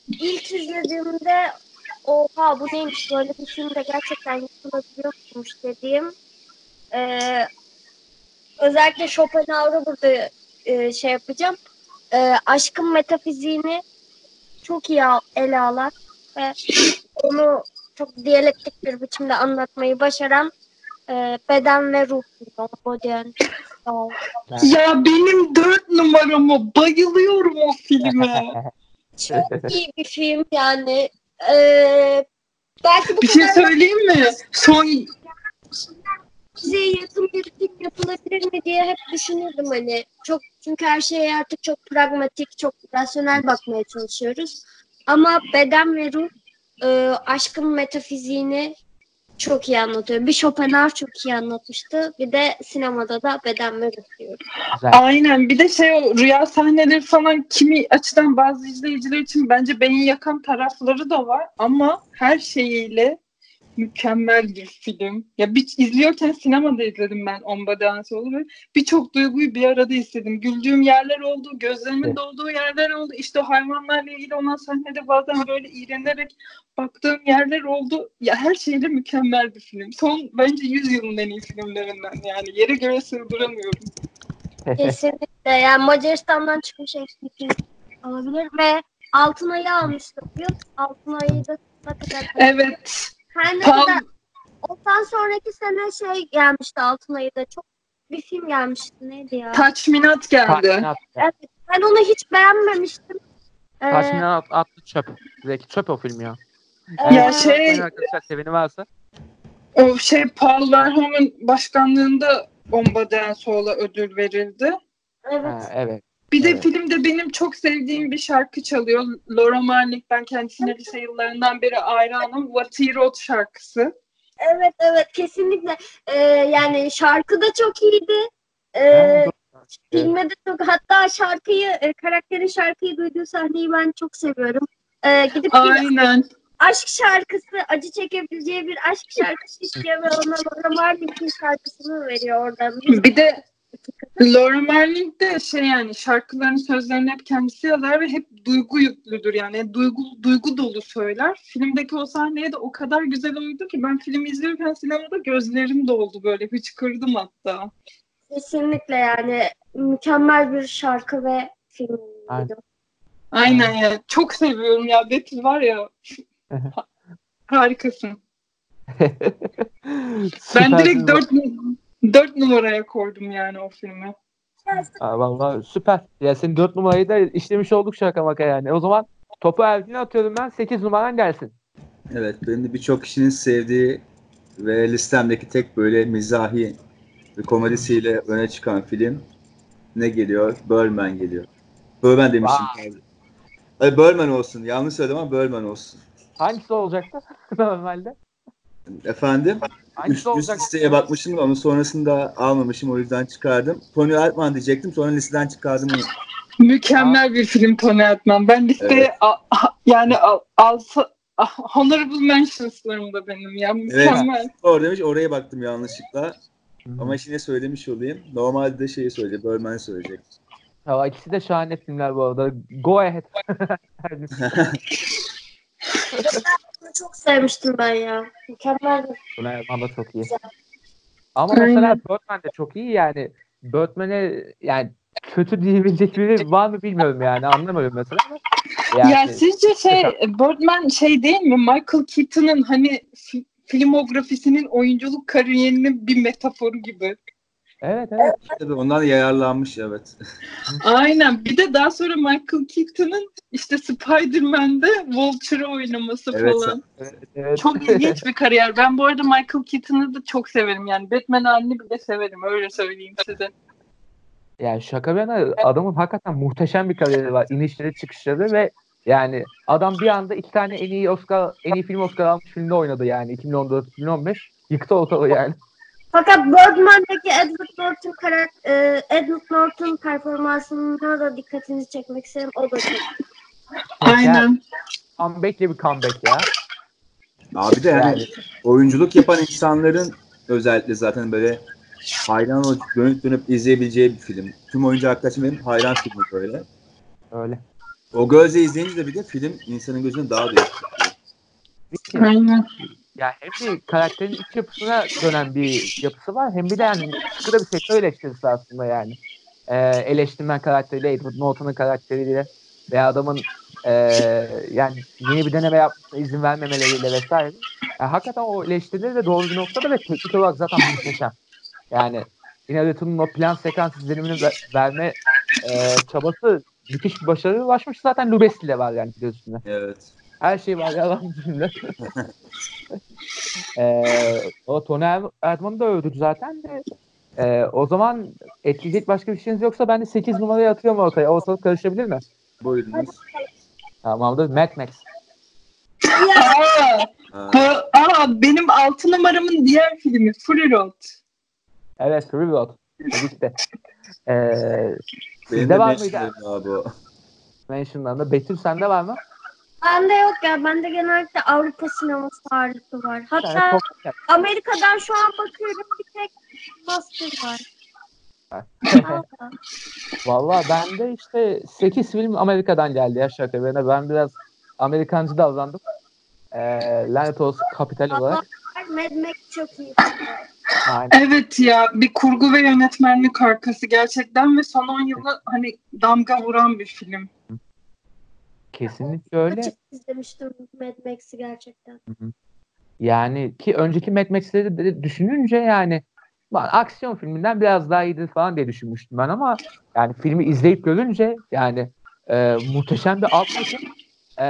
ilk izlediğimde oha bu neymiş böyle bir film de gerçekten yapılabiliyormuş dediğim e, özellikle Schopenhauer'ı burada e, şey yapacağım. E, aşkın metafiziğini çok iyi ele alan ve onu çok diyalektik bir biçimde anlatmayı başaran e, Beden ve Ruh. Ya benim dört numaramı bayılıyorum o filme. Çok iyi bir film yani. Ee, belki bu Bir şey kadar söyleyeyim mi? Son bize yakın bir film yapılabilir mi diye hep düşünürdüm hani. Çok çünkü her şeye artık çok pragmatik, çok rasyonel bakmaya çalışıyoruz. Ama beden ve ruh e, aşkın metafiziğini çok iyi anlatıyor. Bir Schopenhauer çok iyi anlatmıştı. Bir de sinemada da beden ve ruh diyorum. Güzel. Aynen. Bir de şey o rüya sahneleri falan kimi açıdan bazı izleyiciler için bence beyin yakan tarafları da var ama her şeyiyle mükemmel bir film. Ya bir izliyorken sinemada izledim ben Omba Dansoğlu ve birçok duyguyu bir arada hissettim. Güldüğüm yerler oldu, gözlerimin Evet. dolduğu yerler oldu. İşte hayvanlarla ilgili olan sahnede bazen böyle iğrenerek baktığım yerler oldu. Ya her şeyle mükemmel bir film. Son bence 100 yılın en iyi filmlerinden yani. Yere göre sığdıramıyorum. Kesinlikle. Yani Macaristan'dan çıkmış eski film olabilir ve Altın Ayı almıştı. Altın Ayı'yı da ne kadar Evet. Her ne Tam kadar ondan sonraki sene şey gelmişti Altın Ayı'da. Çok bir film gelmişti. Neydi ya? Taçminat geldi. Tahminat, Evet. Ben onu hiç beğenmemiştim. Ee, Tahminat atlı çöp. Zeki çöp o film ya. Ya ee, şey- bakmayın Arkadaşlar seveni varsa. O şey Paul Verhoeven başkanlığında Omba Dansoğlu'na ödül verildi. Evet. Ha, evet. Bir de Evet. filmde benim çok sevdiğim bir şarkı çalıyor. Laura Marling ben kendisine lise yıllarından beri hayranım. What He Wrote şarkısı. Evet evet kesinlikle. Ee, yani şarkı da çok iyiydi. Ee, filme de çok hatta şarkıyı e, karakterin şarkıyı duyduğu sahneyi ben çok seviyorum. Ee, gidip bir Aynen. aşk şarkısı acı çekebileceği bir aşk şarkısı istiyor ve ona Laura Marling'in şarkısını veriyor oradan. Biz Bir de Laura Marling de şey yani şarkıların sözlerini hep kendisi yazar ve hep duygu yüklüdür yani duygu duygu dolu söyler. Filmdeki o sahneye de o kadar güzel uydu ki ben filmi izliyorken sinemada gözlerim doldu böyle hıçkırdım hatta. Kesinlikle yani mükemmel bir şarkı ve film. Aynen. Aynen ya çok seviyorum ya Betül var ya ha- harikasın. Ben direkt 4 4 numaraya koydum yani o filmi. Aa, vallahi süper. Ya senin 4 numarayı da işlemiş olduk şaka maka yani. O zaman topu Ergin'e atıyorum ben. 8 numaran gelsin. Evet, benim de birçok kişinin sevdiği ve listemdeki tek böyle mizahi ve komedisiyle öne çıkan film ne geliyor? Birdman geliyor. Birdman demişim. Ay Birdman olsun. Yanlış söyledim ama Birdman olsun. Hangisi olacaktı normalde? Efendim? Hangisi Üst, üst listeye bakmışım da onun sonrasında almamışım o yüzden çıkardım. Tony Erdman diyecektim sonra listeden çıkardım. onu. Mükemmel bir film Tony Erdman. Ben listeye Evet. a- a- yani al, alsa honorable mentions'larımda benim ya. Mükemmel. Orada demiş oraya baktım yanlışlıkla. Ama yine söylemiş olayım. Normalde de şeyi söyleyecek. Birdman söyleyecek. Ya, ikisi de şahane filmler bu arada. Go ahead. Bunu çok sevmiştim ben ya. Mükemmel bir Buna Erman da çok iyi. Ama Aynen. mesela Birdman de çok iyi yani. Birdman'e yani kötü diyebilecek biri var mı bilmiyorum yani anlamıyorum mesela. ama Yani, Ya sizce şey Birdman şey değil mi? Michael Keaton'ın hani fi- filmografisinin oyunculuk kariyerinin bir metaforu gibi. Evet evet. Tabii ondan yararlanmış evet. Aynen. Bir de daha sonra Michael Keaton'ın işte Spider-Man'de Vulture'ı oynaması Evet, falan. evet, evet. Çok ilginç bir kariyer. Ben bu arada Michael Keaton'ı da çok severim. Yani Batman halini bile severim. Öyle söyleyeyim size. Yani şaka bir yana adamın hakikaten muhteşem bir kariyeri var. İnişleri çıkışları ve yani adam bir anda iki tane en iyi Oscar, en iyi film Oscar almış filmde oynadı yani 2014-2015. Yıktı ortalığı yani. Fakat Birdman'daki Edward Norton karakter, e, Edward Norton performansına da dikkatinizi çekmek isterim. O da çok. Aynen. Comeback'le bir comeback ya. Abi de yani oyunculuk yapan insanların özellikle zaten böyle hayran olup dönüp dönüp izleyebileceği bir film. Tüm oyuncu arkadaşım benim hayran filmi böyle. öyle. O gözle izleyince de bir de film insanın gözüne daha. Peki, Aynen. Ya hem bir karakterin iç yapısına dönen bir yapısı var hem bir de yani sıkı da bir sektör eleştirisi aslında yani. Ee, eleştirmen karakteriyle Edward Norton'un karakteriyle veya adamın ee, yani yeni bir deneme yapmasına izin vermemeleriyle vesaire. Yani hakikaten o eleştirileri de doğru bir noktada ve teknik olarak zaten muhteşem. Yani Inarritu'nun o plan sekans izlenimini ver- verme e, çabası müthiş bir başarıya ulaşmış. Zaten Lubesti ile var yani biliyorsun. Evet. Her şey var ya lan bizimle. ee, o Tony Er- Erdman'ı da övdük zaten de. Ee, o zaman ekleyecek başka bir şeyiniz yoksa ben de 8 numarayı atıyorum ortaya. Ortalık karışabilir mi? Buyurunuz. Tamamdır. Mad Max. Aa, aa, benim altı numaramın diğer filmi Fury Road. Evet, Free Road. De. Ee, benim sizde de var mıydı numaram abi o. mentionlarında? Betül sende var mı? Bende yok ya. Bende genellikle Avrupa sineması ağırlıklı var. Yani Hatta çok Amerika'dan şu an bakıyorum bir tek Master var. Valla bende işte 8 film Amerika'dan geldi ya şaka bana. Ben biraz Amerikancı davrandım. Ee, lanet olsun kapital olarak. Mad Max çok iyi. Aynen. Evet ya bir kurgu ve yönetmenlik arkası gerçekten ve son 10 yılı hani damga vuran bir film. Kesinlikle öyle. Açık izlemiştim Mad Max'i gerçekten. Yani ki önceki Mad Max'leri de düşününce yani aksiyon filminden biraz daha iyidir falan diye düşünmüştüm ben ama yani filmi izleyip görünce yani e, muhteşem bir altyapı e,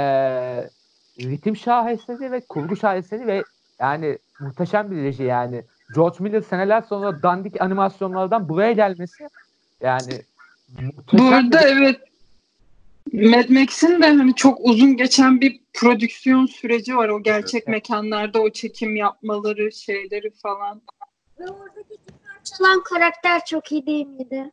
ritim şaheseri ve kurgu şaheseri ve yani muhteşem bir reji yani George Miller seneler sonra dandik animasyonlardan buraya gelmesi yani muhteşem Bu arada bir- evet Mad Max'in de hani çok uzun geçen bir prodüksiyon süreci var. O gerçek Evet. mekanlarda o çekim yapmaları, şeyleri falan. Ve oradaki gitar çalan karakter çok iyi değil miydi?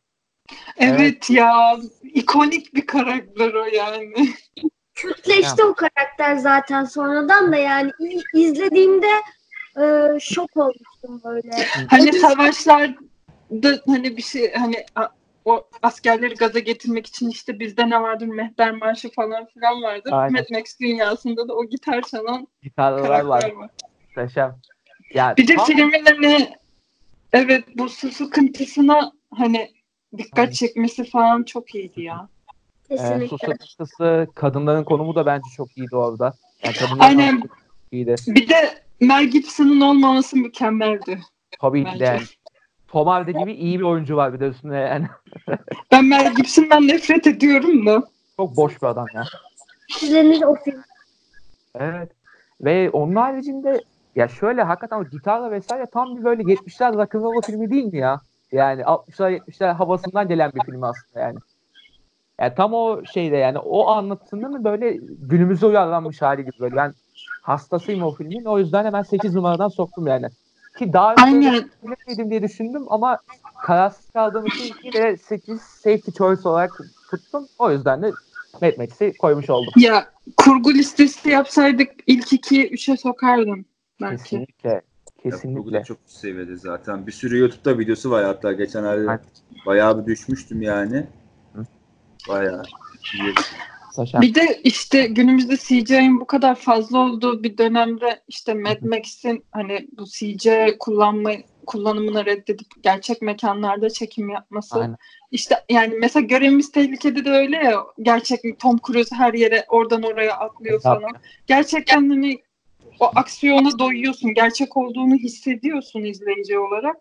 Evet, ya ikonik bir karakter o yani. Kültleşti o karakter zaten sonradan da yani i- izlediğimde e, şok olmuştum böyle. Hani savaşlarda hani bir şey hani o askerleri gaza getirmek için işte bizde ne vardır mehter marşı falan filan vardır. Aynen. Mad Max dünyasında da o gitar çalan gitarlar var. var. Muhteşem. Yani Bir de tam- filmin hani evet bu su sıkıntısına hani dikkat Aynen. çekmesi falan çok iyiydi ya. Ee, su Kesinlikle. sıkıntısı, kadınların konumu da bence çok iyiydi orada. Yani Aynen. iyiydi. Bir de Mel Gibson'ın olmaması mükemmeldi. Tabii ki de Bence. yani. Tom Hardy gibi iyi bir oyuncu var bir de üstüne yani. Ben Mel Gibson'dan nefret ediyorum da. Çok boş bir adam ya. İzlenir o film. Evet. Ve onun haricinde ya şöyle hakikaten o gitarla vesaire tam bir böyle 70'ler rock'n'roll filmi değil mi ya? Yani 60'lar 70'ler havasından gelen bir film aslında yani. Yani tam o şeyde yani o anlatının böyle günümüze uyarlanmış hali gibi böyle. Ben hastasıyım o filmin. O yüzden hemen 8 numaradan soktum yani. Ki daha önce Aynen. bilemeydim diye düşündüm ama kararsız kaldığım için yine 8 safety choice olarak tuttum. O yüzden de Mad Max'i koymuş oldum. Ya kurgu listesi yapsaydık ilk iki üçe sokardım belki. Kesinlikle. Ya, Kesinlikle. da çok üst seviyede zaten. Bir sürü YouTube'da videosu var hatta geçenlerde Aynen. bayağı bir düşmüştüm yani. Hı. Bayağı. İyi. Saşa. Bir de işte günümüzde CGI'nin bu kadar fazla olduğu bir dönemde işte Mad Max'in hani bu CGI kullanma kullanımını reddedip gerçek mekanlarda çekim yapması. Aynen. İşte yani mesela görevimiz tehlikede de öyle ya gerçek Tom Cruise her yere oradan oraya atlıyor Tabii. falan. Gerçekten hani o aksiyona doyuyorsun. Gerçek olduğunu hissediyorsun izleyici olarak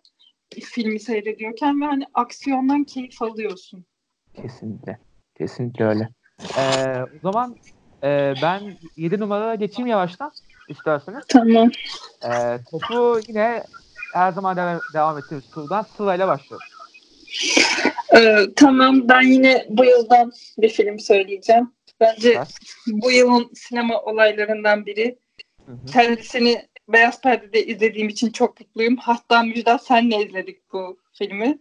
filmi seyrediyorken ve hani aksiyondan keyif alıyorsun. Kesinlikle. Kesinlikle öyle. Ee, o zaman e, ben 7 numaraya geçeyim yavaştan isterseniz. Tamam. Ee, topu yine her zaman devam, devam ettiğimiz turdan sırayla başlıyoruz. Ee, tamam ben yine bu yıldan bir film söyleyeceğim. Bence Süper. bu yılın sinema olaylarından biri. Hı hı. Kendisini Beyaz Perde'de izlediğim için çok mutluyum. Hatta Müjdat senle izledik bu filmi.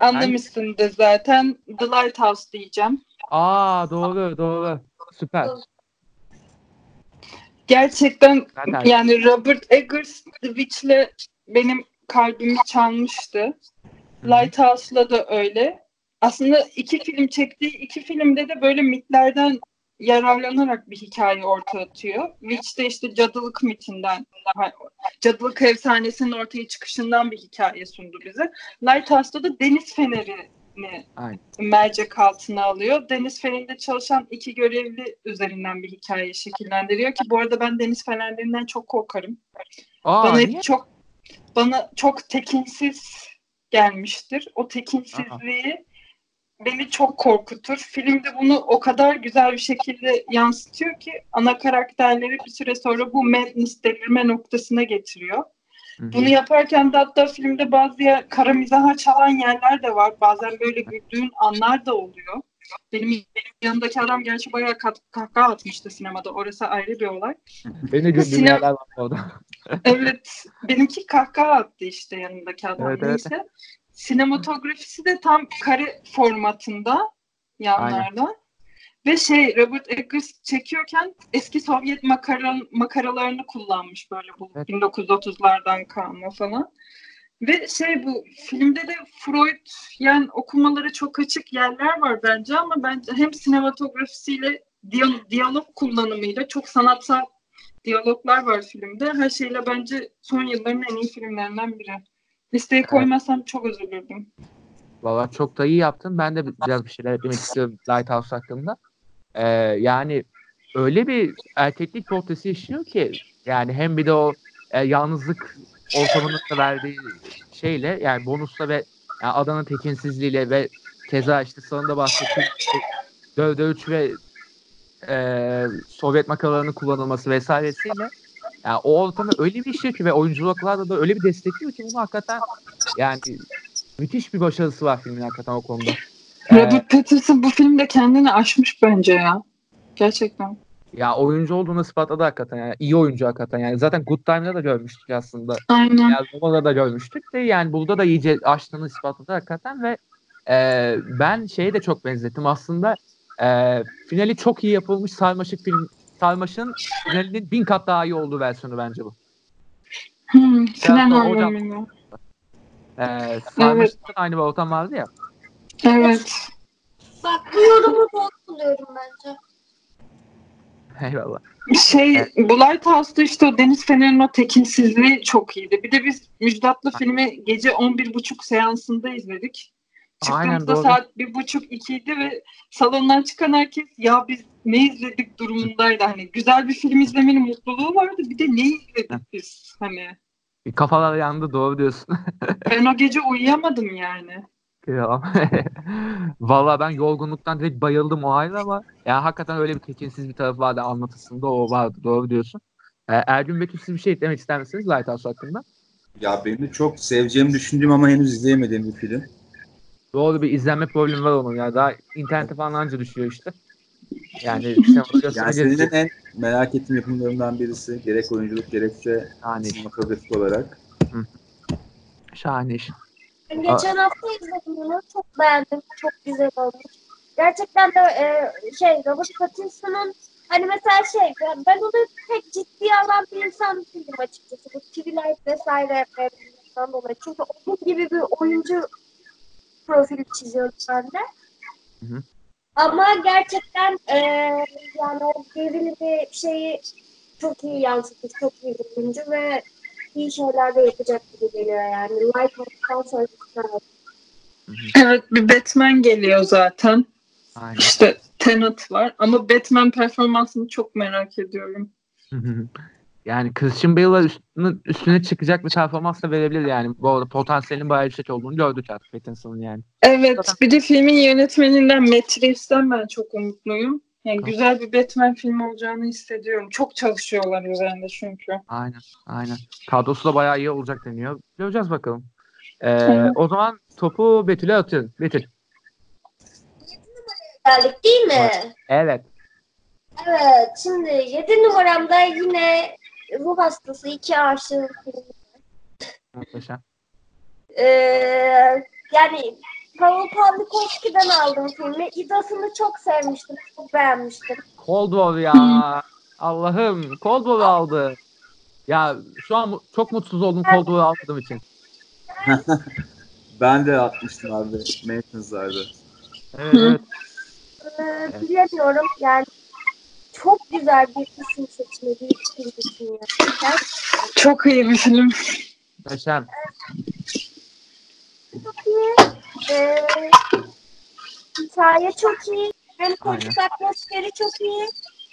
Anlamışsındır zaten. The Lighthouse diyeceğim. Aa doğru doğru. Süper. Gerçekten Zaten yani Robert Eggers The Witch'le benim kalbimi çalmıştı. Lighthouse'la da öyle. Aslında iki film çektiği iki filmde de böyle mitlerden yararlanarak bir hikaye ortaya atıyor. Witch de işte cadılık mitinden, cadılık efsanesinin ortaya çıkışından bir hikaye sundu bize. Lighthouse'da da deniz feneri mercek altına alıyor. Deniz Fener'inde çalışan iki görevli üzerinden bir hikaye şekillendiriyor ki bu arada ben deniz fenerlerinden çok korkarım. Aa, bana niye? hep çok bana çok tekinsiz gelmiştir. O tekinsizliği beni çok korkutur. Filmde bunu o kadar güzel bir şekilde yansıtıyor ki ana karakterleri bir süre sonra bu madness delirme noktasına getiriyor. Hı hı. Bunu yaparken de hatta filmde bazı yer, kara mizaha çalan yerler de var. Bazen böyle güldüğün anlar da oluyor. Benim, benim yanımdaki adam gerçi bayağı kat, kahkaha atmıştı sinemada. Orası ayrı bir olay. Benim de güldüğüm Sinema- yerler var orada. Evet. benimki kahkaha attı işte yanımdaki adam. Evet, evet. Sinematografisi de tam kare formatında yanlarda. Ve şey Robert Eggers çekiyorken eski Sovyet makara, makaralarını kullanmış böyle bu Evet. 1930'lardan kalma falan. Ve şey bu filmde de Freud yani okumaları çok açık yerler var bence ama bence hem sinematografisiyle diyalog, diyalog kullanımıyla çok sanatsal diyaloglar var filmde. Her şeyle bence son yılların en iyi filmlerinden biri. Listeye koymazsam çok üzülürdüm. Valla çok da iyi yaptın. Ben de biraz bir şeyler eklemek istiyorum Lighthouse hakkında. Ee, yani öyle bir erkeklik portresi işliyor ki yani hem bir de o e, yalnızlık ortamının da verdiği şeyle yani bonusla ve yani adanın tekinsizliğiyle ve keza işte sonunda bahsettiğim işte döv dövüş ve e, Sovyet makaralarının kullanılması vesairesiyle yani o ortamı öyle bir işliyor ki ve oyunculuklarda da öyle bir destekliyor ki bunu hakikaten yani müthiş bir başarısı var filmin hakikaten o konuda. Ee, Robert Pattinson bu filmde kendini aşmış bence ya. Gerçekten. ya oyuncu olduğunu ispatladı hakikaten yani iyi oyuncu hakikaten yani zaten Good Time'da da görmüştük aslında. Aynen. Yani Roma'da da görmüştük de yani burada da iyice aştığını ispatladı hakikaten ve e, ben şeye de çok benzettim aslında e, finali çok iyi yapılmış Sarmaşık film Sarmaşık'ın finalinin bin kat daha iyi olduğu versiyonu bence bu. Hmm, Sinan Biraz da hocam- anlamında. E, Sarmaşık'ta da aynı bir ortam vardı ya. Evet. Bak bu yorumu doğru buluyorum bence. Eyvallah. Şey, bu Lighthouse'da işte o Deniz Fener'in o tekinsizliği çok iyiydi. Bir de biz Müjdat'la filmi gece 11.30 seansında izledik. Aynen, Çıktığımızda doğru. saat 1.30-2'ydi ve salondan çıkan herkes ya biz ne izledik durumundaydı. Hani güzel bir film izlemenin mutluluğu vardı. Bir de ne izledik biz? Hani Kafalar yandı doğru diyorsun. ben o gece uyuyamadım yani. Ya. Valla ben yorgunluktan direkt bayıldım o ayrı ama ya hakikaten öyle bir tekinsiz bir tarafı vardı anlatısında o vardı doğru diyorsun. Ee, Ergün Betül siz bir şey eklemek ister misiniz Lighthouse hakkında? Ya benim de çok seveceğimi düşündüğüm ama henüz izleyemediğim bir film. Doğru bir izlenme problemi var onun ya daha internete falan anca düşüyor işte. Yani sinemada Yani senin en merak ettiğim yapımlarından birisi. Gerek oyunculuk gerekse Yani sinematografik olarak. şahane iş. Ben geçen hafta izledim bunu. Çok beğendim. Çok güzel olmuş. Gerçekten de e, şey Robert Pattinson'un hani mesela şey ben, onu pek ciddiye alan bir insan değilim açıkçası. Bu Twilight vesaire filmlerinden dolayı. Çünkü onun gibi bir oyuncu profili çiziyorum ben de. Hı hı. Ama gerçekten e, yani o gerilimi şeyi çok iyi yansıtmış. Çok iyi bir oyuncu ve iyi şeyler de yapacak gibi geliyor yani. Lighthouse'dan sonra Evet bir Batman geliyor zaten. Aynen. İşte Tenet var ama Batman performansını çok merak ediyorum. Yani Christian Bale'la üstüne, üstüne çıkacak bir performans da verebilir yani. Bu arada potansiyelin bayağı yüksek olduğunu gördük artık Pattinson'ın yani. Evet Zaten- bir de filmin yönetmeninden Matt Reeves'ten ben çok umutluyum. Yani Tamam. güzel bir Batman filmi olacağını hissediyorum. Çok çalışıyorlar üzerinde çünkü. Aynen, aynen. Kadrosu da bayağı iyi olacak deniyor. Göreceğiz bakalım. Ee, Evet. O zaman topu Betül'e atıyorum. Betül. geldik değil mi? Evet. Evet. Şimdi 7 numaramda yine ruh hastası iki aşığın filmi. Muhteşem. Ee, yani Paul Pawlikowski'den aldım filmi. İdasını çok sevmiştim. Çok beğenmiştim. Cold War ya. Allah'ım. Cold War aldı. Ya şu an çok mutsuz oldum Cold War aldığım için. Ben de atmıştım abi. Maintenance'larda. Evet, evet. Ee, bilemiyorum. Yani çok güzel bir isim seçmedi. Çok iyi bir film. Yaşam. Çok iyi. Ee, çok iyi. Böyle konuşma atmosferi çok iyi.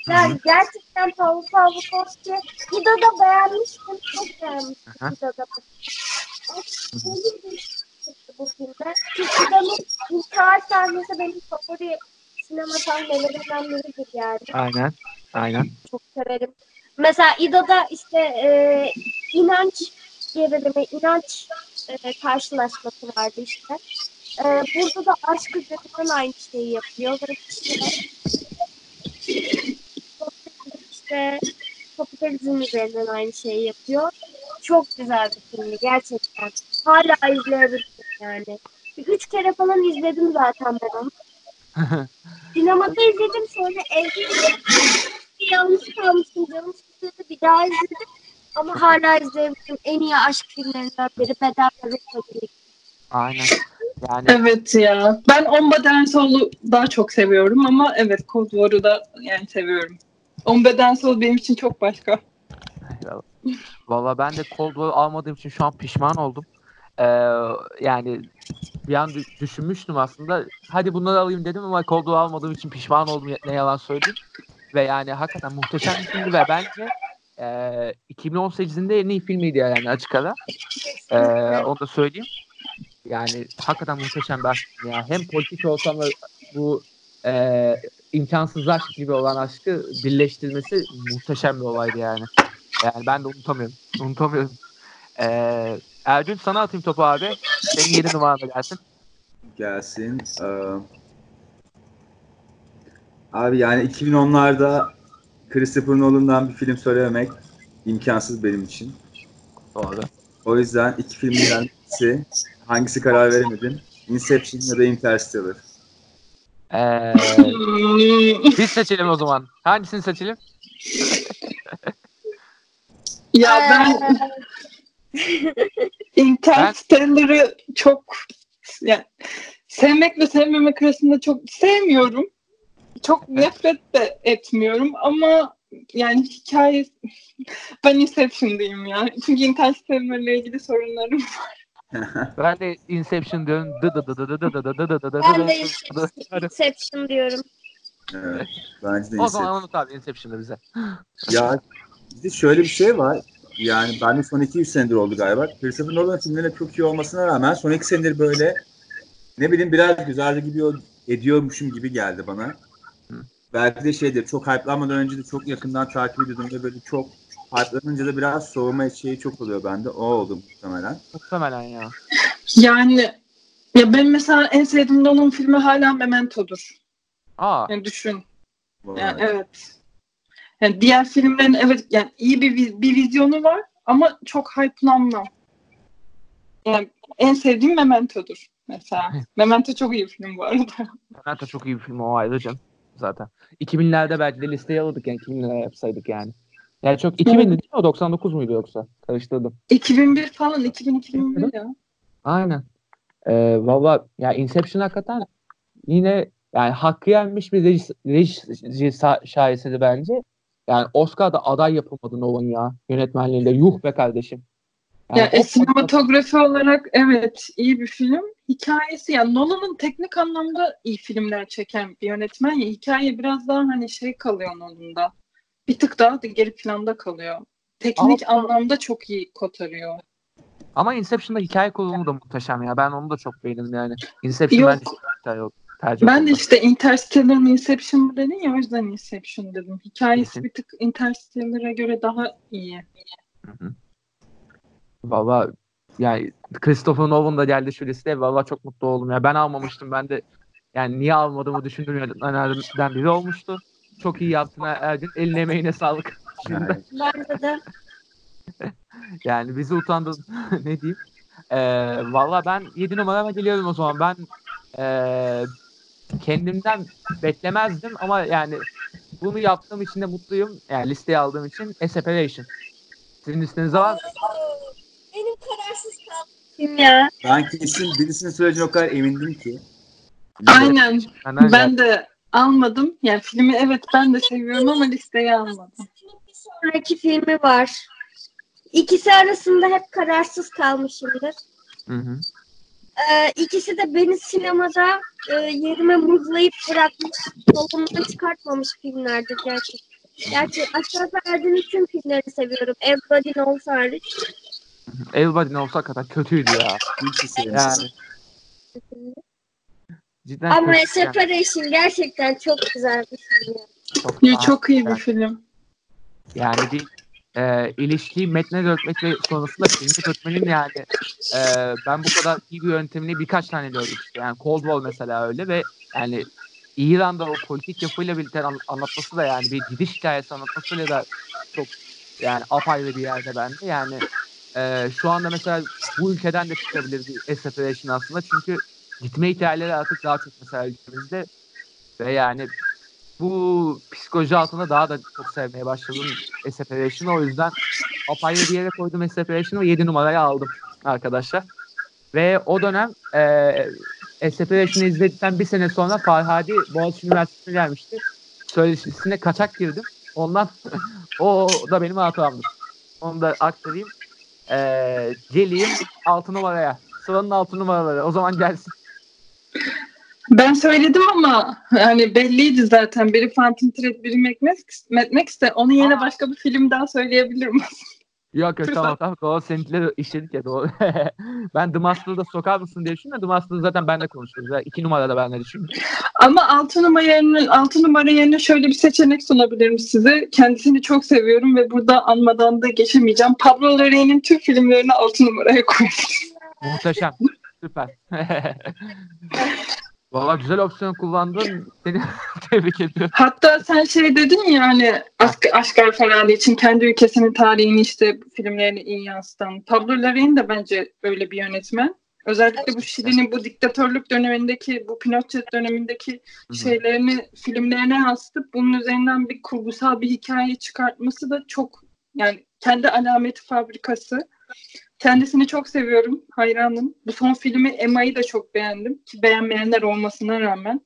Yani gerçekten Pavel Pavlikovski. Vida da beğenmiştim. Çok beğenmiştim Vida da. Bu filmde. Vida'nın intihar sahnesi benim favori sinema sahnelerimden biridir yani. Aynen. Aynen. Çok severim. Mesela İdo'da işte e, inanç gerilimi, inanç e, karşılaşması vardı işte. E, burada da aşk üzerinden aynı şeyi yapıyor ve işte işte kapitalizm üzerinden aynı şeyi yapıyor. Çok güzel bir filmi gerçekten. Hala izleyebilirim yani. Bir Üç kere falan izledim zaten ben onu. Sinemada izledim sonra evde izledim. Yalnız kalmıştım canım sıkıldı bir daha izledim. Ama hala izleyebilirim. En iyi aşk filmlerinden biri Bedel Bebek'le birlikte. Aynen. Yani Evet ya. Ben On Beden Soul'u daha çok seviyorum ama evet Cold War'u da yani seviyorum. On Beden Soul benim için çok başka. Valla ben de Cold War almadığım için şu an pişman oldum. Ee, yani bir an dü- düşünmüştüm aslında. Hadi bunları alayım dedim ama Cold War almadığım için pişman oldum ne yalan söyleyeyim. Ve yani hakikaten muhteşem bir filmdi ve bence e, 2018'in de en iyi filmiydi yani açık ara. Ee, onu da söyleyeyim. Yani hakikaten muhteşem bir aşk filmi ya. Hem politik olsam da bu e, imkansız aşk gibi olan aşkı birleştirmesi muhteşem bir olaydı yani. Yani ben de unutamıyorum. Unutamıyorum. Ee, Ercün sana atayım topu abi. Senin yedi numarada gelsin. Gelsin. Ee, abi yani 2010'larda Christopher Nolan'dan bir film söylememek imkansız benim için. Doğru. O yüzden iki filmden birisi hangisi karar veremedim. Inception ya da Interstellar. Ee, biz seçelim o zaman. Hangisini seçelim? ya ben Interstellar'ı çok yani sevmek ve sevmemek arasında çok sevmiyorum. Çok nefret de etmiyorum ama yani hikaye ben Inception'dayım ya. Çünkü Interstellar'la ilgili sorunlarım Ben de Inception diyorum. Dı dı dı dı dı dı dı dı dı dı dı dı Ben de. Inception diyorum. evet, bence de O Inception. zaman unut abi Inception'ı bize. Ya bir de şöyle bir şey var. Yani ben de son 200 senedir oldu galiba. Christopher Nolan filmlerinin çok iyi olmasına rağmen son 2 senedir böyle ne bileyim biraz güzel gidiyor ediyormuşum gibi geldi bana. Hı. Belki de şeydir çok hype'lanmadan önce de çok yakından takip ediyordum ve böyle çok hype'lanınca da biraz soğuma şeyi çok oluyor bende. O oldu muhtemelen. Muhtemelen ya. Yani ya ben mesela en sevdiğim Nolan filmi hala Memento'dur. Aa. Yani düşün. Vay. Yani evet. Yani diğer filmlerin evet yani iyi bir bir vizyonu var ama çok hype'lanmam. Yani en sevdiğim Memento'dur mesela. Memento çok iyi bir film bu arada. Memento çok iyi bir film o ayrı canım. Zaten. 2000'lerde belki de listeye alırdık yani 2000'lere yapsaydık yani. Yani çok 2000'di değil mi o 99 muydu yoksa? Karıştırdım. 2001 falan 2000-2001 ya. Aynen. Ee, Valla ya Inception hakikaten yine yani hakkı yenmiş bir reji, reji şaheseri bence. Yani Oscar'da aday yapılmadı Nolan ya yönetmenliğinde. Yuh be kardeşim. Yani Ya e, sinematografi olarak evet iyi bir film. Hikayesi yani Nolan'ın teknik anlamda iyi filmler çeken bir yönetmen ya hikaye biraz daha hani şey kalıyor Nolan'da. Bir tık daha da geri planda kalıyor. Teknik Ama- anlamda çok iyi kotarıyor. Ama Inception'da hikaye kurulumu da muhteşem ya. Ben onu da çok beğendim yani. Inception Yok. bence çok tercih, tercih Ben de işte Interstellar mı Inception mı dedin ya o yüzden Inception dedim. Hikayesi bir tık Interstellar'a göre daha iyi. Hı hı. Valla yani Christopher Nolan da geldi şu listeye. Valla çok mutlu oldum ya. Ben almamıştım. Ben de yani niye almadığımı düşündüğüm yönetmenlerden biri olmuştu. Çok iyi yaptın Ergün. Eline emeğine sağlık. Şimdi. Yani, Bence de. Yani bizi utandırdın. ne diyeyim? Ee, Valla ben 7 numarama geliyorum o zaman. Ben ee, kendimden beklemezdim ama yani bunu yaptığım için de mutluyum. Yani listeye aldığım için A Separation. Sizin listenizde var mı? Benim kararsız kaldım ya. ben kesin birisinin söyleyeceğine o kadar emindim ki. Aynen. Benden Ben de almadım. Yani filmi evet ben de seviyorum ama listeye almadım. Bir sonraki filmi var. İkisi arasında hep kararsız kalmışımdır. Hı hı. E, ikisi de beni sinemada e, yerime muzlayıp bırakmış, salondan çıkartmamış filmlerdir gerçekten. Gerçi Aşağı Ferdi'nin tüm filmlerini seviyorum. Everybody Knows hariç. Everybody olsa hakikaten kötüydü ya. Yani cidden Ama kötü yani. Separation gerçekten çok güzel bir film. ya. Çok, Ya, çok iyi bir yani, film. yani bir e, ilişkiyi metne dökmek ve sonrasında filmi dökmenin yani e, ben bu kadar iyi bir yöntemini birkaç tane gördüm işte. Yani Cold War mesela öyle ve yani İran'da o politik yapıyla birlikte an- anlatması da yani bir gidiş hikayesi anlatmasıyla da çok yani apayrı bir yerde bende. Yani e, şu anda mesela bu ülkeden de çıkabilir bir separation aslında çünkü gitme hikayeleri artık daha çok mesela ülkemizde ve yani bu psikoloji altında daha da çok sevmeye başladım Separation'ı. O yüzden apayrı bir yere koydum Separation'ı ve 7 numarayı aldım arkadaşlar. Ve o dönem e, Separation'ı izledikten bir sene sonra Farhadi Boğaziçi Üniversitesi'ne gelmişti. Söyleşisine kaçak girdim. Ondan o da benim hatamdır. Onu da aktarayım. E, geleyim 6 numaraya. Sıranın 6 numaraları. O zaman gelsin. Ben söyledim ama yani belliydi zaten. Biri Phantom Thread, biri Mad de onun yerine Aa. başka bir film daha söyleyebilirim. Yok yok tamam tamam doğru seninkileri işledik ya doğru. ben The Master'ı da sokar mısın diye düşündüm. The Master'ı zaten ben de konuşuruz. Ya. İki numarada ben de düşündüm. Ama 6 numara yerine, 6 numara yerine şöyle bir seçenek sunabilirim size. Kendisini çok seviyorum ve burada anmadan da geçemeyeceğim. Pablo Larraín'in tüm filmlerini 6 numaraya koyuyorum. Muhteşem. Süper. Valla güzel opsiyon kullandın. Seni tebrik ediyorum. Hatta sen şey dedin ya hani Ask Aşkar Farhadi için kendi ülkesinin tarihini işte filmlerini iyi yansıtan. Pablo Larraín de bence öyle bir yönetmen. Özellikle bu Şili'nin bu diktatörlük dönemindeki, bu Pinochet dönemindeki şeylerini filmlerine yansıtıp bunun üzerinden bir kurgusal bir hikaye çıkartması da çok yani kendi alameti fabrikası. Kendisini çok seviyorum, hayranım. Bu son filmi Emma'yı da çok beğendim ki beğenmeyenler olmasına rağmen.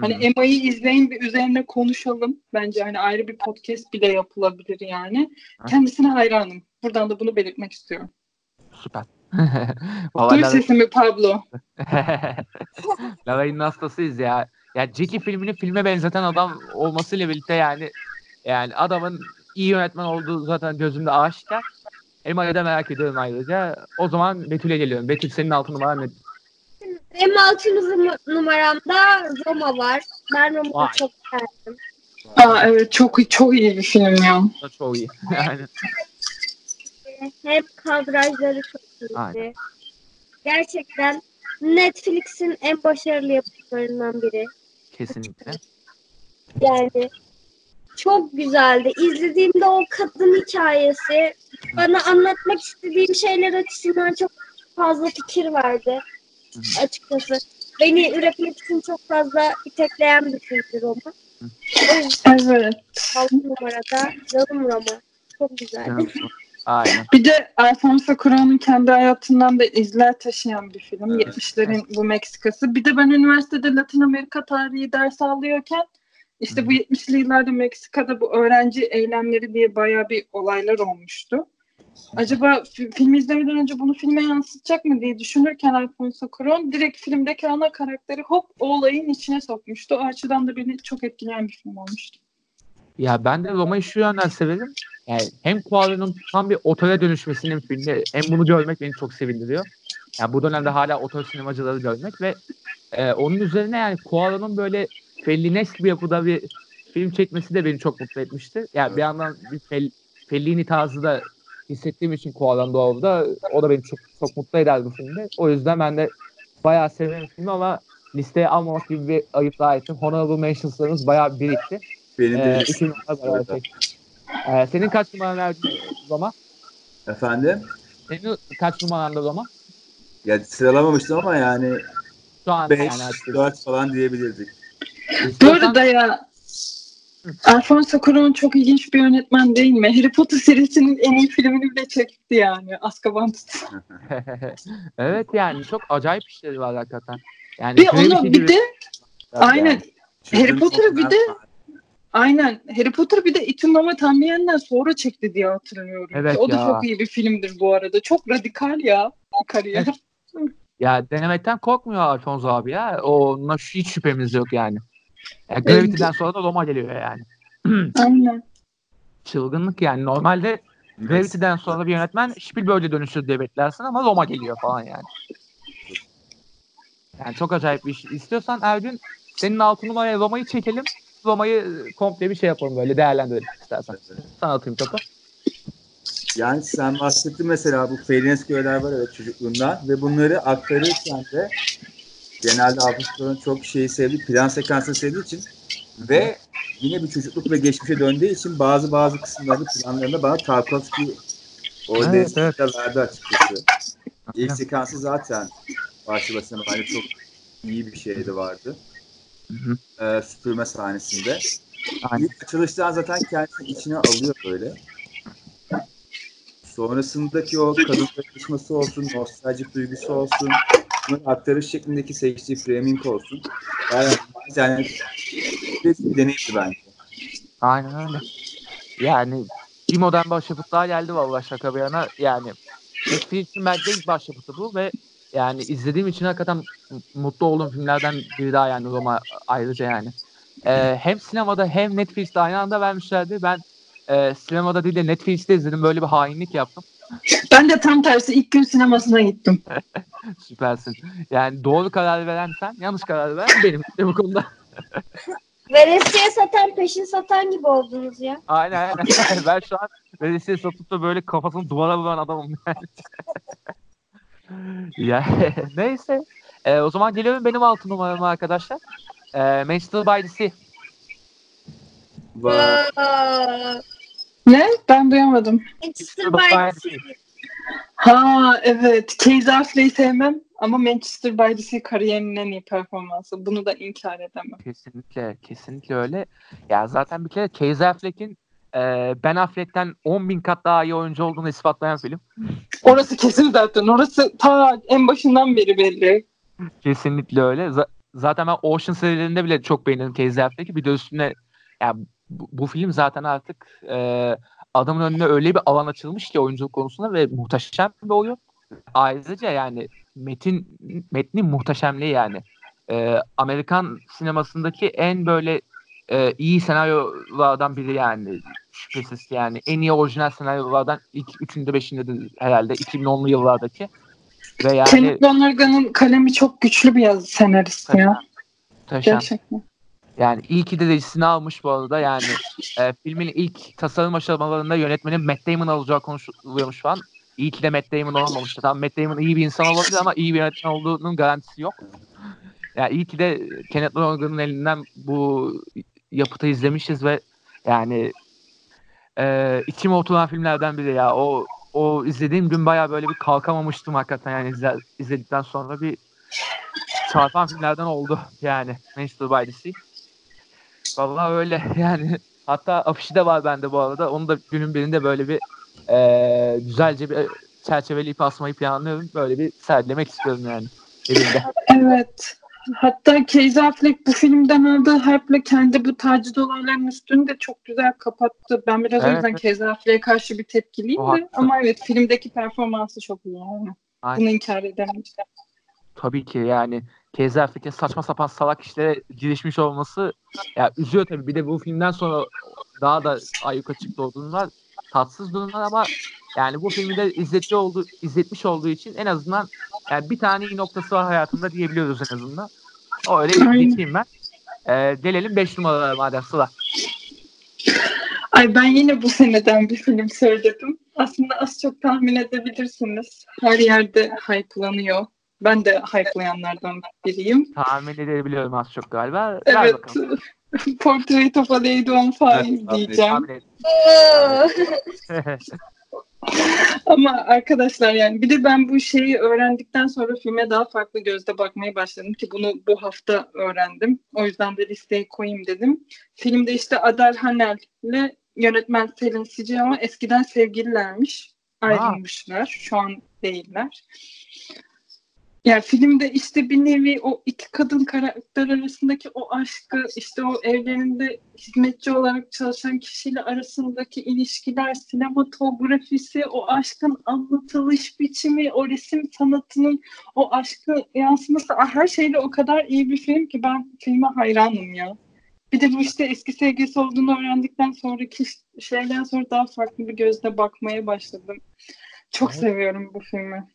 Hani Emma'yı izleyin bir üzerine konuşalım. Bence hani ayrı bir podcast bile yapılabilir yani. Ha. Kendisine hayranım. Buradan da bunu belirtmek istiyorum. Süper. Duy sesimi Pablo. Laray'ın hastasıyız ya. Ya Jackie filmini filme benzeten adam olmasıyla birlikte yani yani adamın iyi yönetmen olduğu zaten gözümde aşikar. Emma'yı da merak ediyorum ayrıca. O zaman Betül'e geliyorum. Betül senin altı numaran ne? Benim altı num- numaramda Roma var. Ben Roma'yı Vay. çok beğendim. Aa evet çok çok iyi bir film ya. O da çok iyi. Yani Hem kadrajları çok iyiydi. Aynen. Gerçekten Netflix'in en başarılı yapımlarından biri. kesinlikle. Yani çok güzeldi. İzlediğimde o kadın hikayesi bana anlatmak istediğim şeyler açısından çok fazla fikir verdi açıkçası. Beni üretmek için çok fazla itekleyen bir filmdir o. Evet. altı numarada canım Roma. Çok güzeldi. Aynen. Bir de Alfonso Cuarón'un kendi hayatından da izler taşıyan bir film. Evet. 70'lerin bu Meksikası. Bir de ben üniversitede Latin Amerika tarihi dersi alıyorken işte bu 70'li yıllarda Meksika'da bu öğrenci eylemleri diye bayağı bir olaylar olmuştu. Acaba fi- film izlemeden önce bunu filme yansıtacak mı diye düşünürken Alfonso Cuarón direkt filmdeki ana karakteri hop o olayın içine sokmuştu. O açıdan da beni çok etkileyen bir film olmuştu. Ya ben de Roma'yı şu yönden severim. Yani hem Cuarón'un tam bir otele dönüşmesinin filmi hem bunu görmek beni çok sevindiriyor. Yani bu dönemde hala otel sinemacıları görmek ve e, onun üzerine yani Cuarón'un böyle Fellini'esk bir yapıda bir film çekmesi de beni çok mutlu etmişti. Yani bir yandan bir Fel, Fellini tarzı da hissettiğim için Cuarón doğumda o da beni çok çok mutlu eder bu filmde. O yüzden ben de bayağı severim filmi ama listeye almamak gibi bir ayıp daha ettim. Honorable Mentions'larımız bayağı birikti. Benim de Ee, iki numara. Ee, senin kaç numaran verdi Roma? Efendim? Senin kaç numaranda Roma? Ya sıralamamıştım ama yani Şu an 5, yani açtık. 4 falan diyebilirdik. Bu arada ya Alfonso Cuarón çok ilginç bir yönetmen değil mi? Harry Potter serisinin en iyi filmini bile çekti yani. Azkaban evet yani çok acayip işleri var hakikaten. Yani Bir onu gibi- bir de aynen Yani Harry Potter'ı bir de- aynen Harry Potter bir de İtimama Tanrıyen'den sonra çekti diye hatırlıyorum. Evet o da ya. çok iyi bir filmdir bu arada. Çok radikal ya bu kariyer. Ya denemekten korkmuyor Alfonso abi ya. Onunla hiç şüphemiz yok yani. Ya, Gravity'den sonra da Roma geliyor yani. Aynen. Çılgınlık yani. Normalde Gravity'den sonra bir yönetmen Spielberg'e dönüşür diye beklersin ama Roma geliyor falan yani. Yani çok acayip bir iş. İstiyorsan Ergün senin altı numaraya Roma'yı çekelim. Roma'yı komple bir şey yapalım böyle değerlendirelim istersen. Sana atayım topu. Yani sen bahsettin mesela bu Ferinescu öğeler var evet çocukluğundan ve bunları aktarırken de genelde Alfonso'nun çok şeyi sevdiği, plan sekansını sevdiği için ve yine bir çocukluk ve geçmişe döndüğü için bazı bazı kısımlarını planlarında bana Tarkovski o Evet, destek de verdi açıkçası. İlk sekansı zaten başlı başına bence çok iyi bir şeydi vardı. Hı hı. Ee, süpürme sahnesinde. Aynen. İlk açılıştan zaten kendisini içine alıyor böyle. Sonrasındaki o kadın tartışması olsun, nostaljik duygusu olsun, bunun aktarış şeklindeki seçtiği framing olsun. Yani, yani bir deneyimdi bence. Aynen öyle. Yani bir modern başyapıt daha geldi vallahi şaka bir yana. Yani Netflix'in bence ilk başyapıtı bu ve yani izlediğim için hakikaten mutlu olduğum filmlerden biri daha yani Roma ayrıca yani. Ee, hem sinemada hem Netflix'te aynı anda vermişlerdi. Ben e, sinemada değil de Netflix'te izledim. Böyle bir hainlik yaptım. Ben de tam tersi ilk gün sinemasına gittim. Süpersin. Yani doğru karar veren sen, yanlış karar veren benim bu konuda. Veresiye satan peşin satan gibi oldunuz ya. Aynen aynen. ben şu an veresiye satıp da böyle kafasını duvara vuran adamım yani. ya, neyse. Ee, o zaman geliyorum benim altı numarama arkadaşlar. Ee, Manchester by the Sea. Vay. Ne? Ben duyamadım. Manchester by the Sea. Ha evet. Casey Affleck'i sevmem ama Manchester by the Sea kariyerinin en iyi performansı. Bunu da inkar edemem. Kesinlikle, kesinlikle öyle. Ya zaten bir kere Casey Affleck'in e, Ben Affleck'ten 10 bin kat daha iyi oyuncu olduğunu ispatlayan film. Orası kesin zaten. Orası ta en başından beri belli. Kesinlikle öyle. Z- zaten ben Ocean serilerinde bile çok beğendim Casey Affleck'i. Bir de üstüne ya bu, bu film zaten artık e, adamın önüne öyle bir alan açılmış ki oyunculuk konusunda ve muhteşem bir oyun. Ayrıca yani metin metnin muhteşemliği yani. E, Amerikan sinemasındaki en böyle e, iyi senaryolardan biri yani şüphesiz yani en iyi orijinal senaryolardan ilk üçünde beşinde de herhalde 2010'lu yıllardaki ve yani Kenneth Lonergan'ın kalemi çok güçlü bir yazı senarist ya. muhteşem. Gerçekten. Yani de derecesini almış bu arada. Yani e, filmin ilk tasarım aşamalarında yönetmenin Matt Damon alacağı konuşuluyormuş şu an. İyi ki de Matt Damon olmamıştı. Tamam Matt Damon iyi bir insan olabilir ama iyi bir yönetmen olduğunun garantisi yok. Yani iyi ki de Kenneth Lonergan'ın elinden bu yapıtı izlemişiz ve yani e, içime oturan filmlerden biri ya. O o izlediğim gün bayağı böyle bir kalkamamıştım hakikaten yani izle, izledikten sonra bir çarpan filmlerden oldu yani Manchester by the Sea. Vallahi öyle yani. Hatta afişi de var bende bu arada. Onu da günün birinde böyle bir eee, güzelce bir çerçeveleyip asmayı planlıyorum. Böyle bir sergilemek istiyorum yani elimde. Evet. Hatta Casey Affleck bu filmden aldığı hype'le kendi bu taciz olaylarının üstünü de çok güzel kapattı. Ben biraz o Evet, yüzden evet. Casey Affleck'e karşı bir tepkiliyim O de. Ama evet filmdeki performansı çok iyi. Yani. Aynen. Bunu inkar edemem. Tabii ki yani Affleck'in saçma sapan salak işlere girişmiş olması ya üzüyor tabii. Bir de bu filmden sonra daha da ayyuka çıktı olduğundan tatsız durumlar ama yani bu filmi de izletmiş olduğu, izletmiş olduğu için en azından yani bir tane iyi noktası var hayatında diyebiliyoruz en azından. O öyle geçeyim ben. Ee, gelelim 5 numaralara madem Sıla. Ay ben yine bu seneden bir film söyledim. Aslında az çok tahmin edebilirsiniz. Her yerde hype'lanıyor. Ben de hype'layanlardan biriyim. Tahmin edebiliyorum az çok galiba. Evet. bakalım. Portrait of a Lady on Fire Evet, diyeceğim. Ama arkadaşlar yani bir de ben bu şeyi öğrendikten sonra filme daha farklı gözle bakmaya başladım ki bunu bu hafta öğrendim. O yüzden de listeye koyayım dedim. Filmde işte Adel Hanel ile yönetmen Selin Sici ama eskiden sevgililermiş. Ayrılmışlar. Şu an değiller. Yani filmde işte bir nevi o iki kadın karakter arasındaki o aşkı, işte o evlerinde hizmetçi olarak çalışan kişiyle arasındaki ilişkiler, sinematografisi, o aşkın anlatılış biçimi, o resim sanatının o aşkı yansıması, ah, her şeyle o kadar iyi bir film ki ben filme hayranım ya. Bir de bu işte eski sevgilisi olduğunu öğrendikten sonraki şeyden sonra daha farklı bir gözle bakmaya başladım. Çok Evet. seviyorum bu filmi.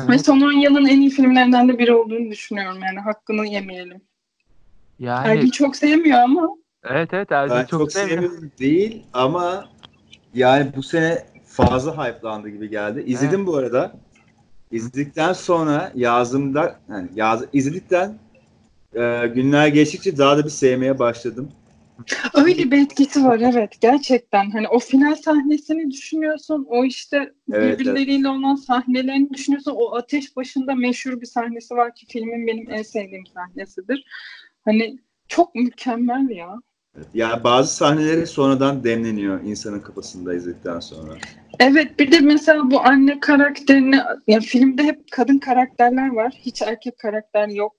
Evet. Ve son 10 yılın en iyi filmlerinden de biri olduğunu düşünüyorum yani hakkını yemeyelim. Yani Ergin çok sevmiyor ama evet evet Ergin Ben çok, çok sevmiyorum değil ama yani bu sene fazla hype'landı gibi geldi. İzledim bu arada. İzledikten sonra yazımda yani yaz, izledikten e, günler geçtikçe daha da bir sevmeye başladım. Öyle bir etkisi var evet gerçekten. Hani o final sahnesini düşünüyorsun, o işte Evet, birbirleriyle olan sahnelerini düşünüyorsun. O ateş başında meşhur bir sahnesi var ki filmin benim en sevdiğim sahnesidir. Hani çok mükemmel ya. Yani bazı sahneleri sonradan demleniyor insanın kafasında izledikten sonra. Evet bir de mesela bu anne karakterini ya filmde hep kadın karakterler var. Hiç erkek karakter yok.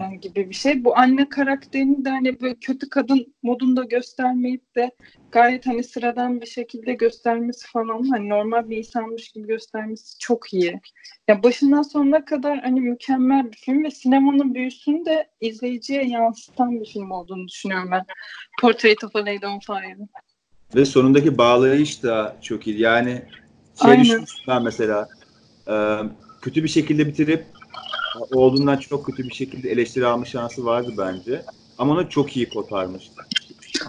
Yani gibi bir şey. Bu anne karakterini de hani böyle kötü kadın modunda göstermeyip de gayet hani sıradan bir şekilde göstermesi falan hani normal bir insanmış gibi göstermesi çok iyi. Ya başından sonuna kadar hani mükemmel bir film ve sinemanın büyüsünü de izleyiciye yansıtan bir film olduğunu düşünüyorum ben. Portrait of a Lady on Fire. Ve sonundaki bağlayış da çok iyi. Yani şey Aynen. mesela e, kötü bir şekilde bitirip olduğundan çok kötü bir şekilde eleştiri alma şansı vardı bence. Ama onu çok iyi kotarmıştı.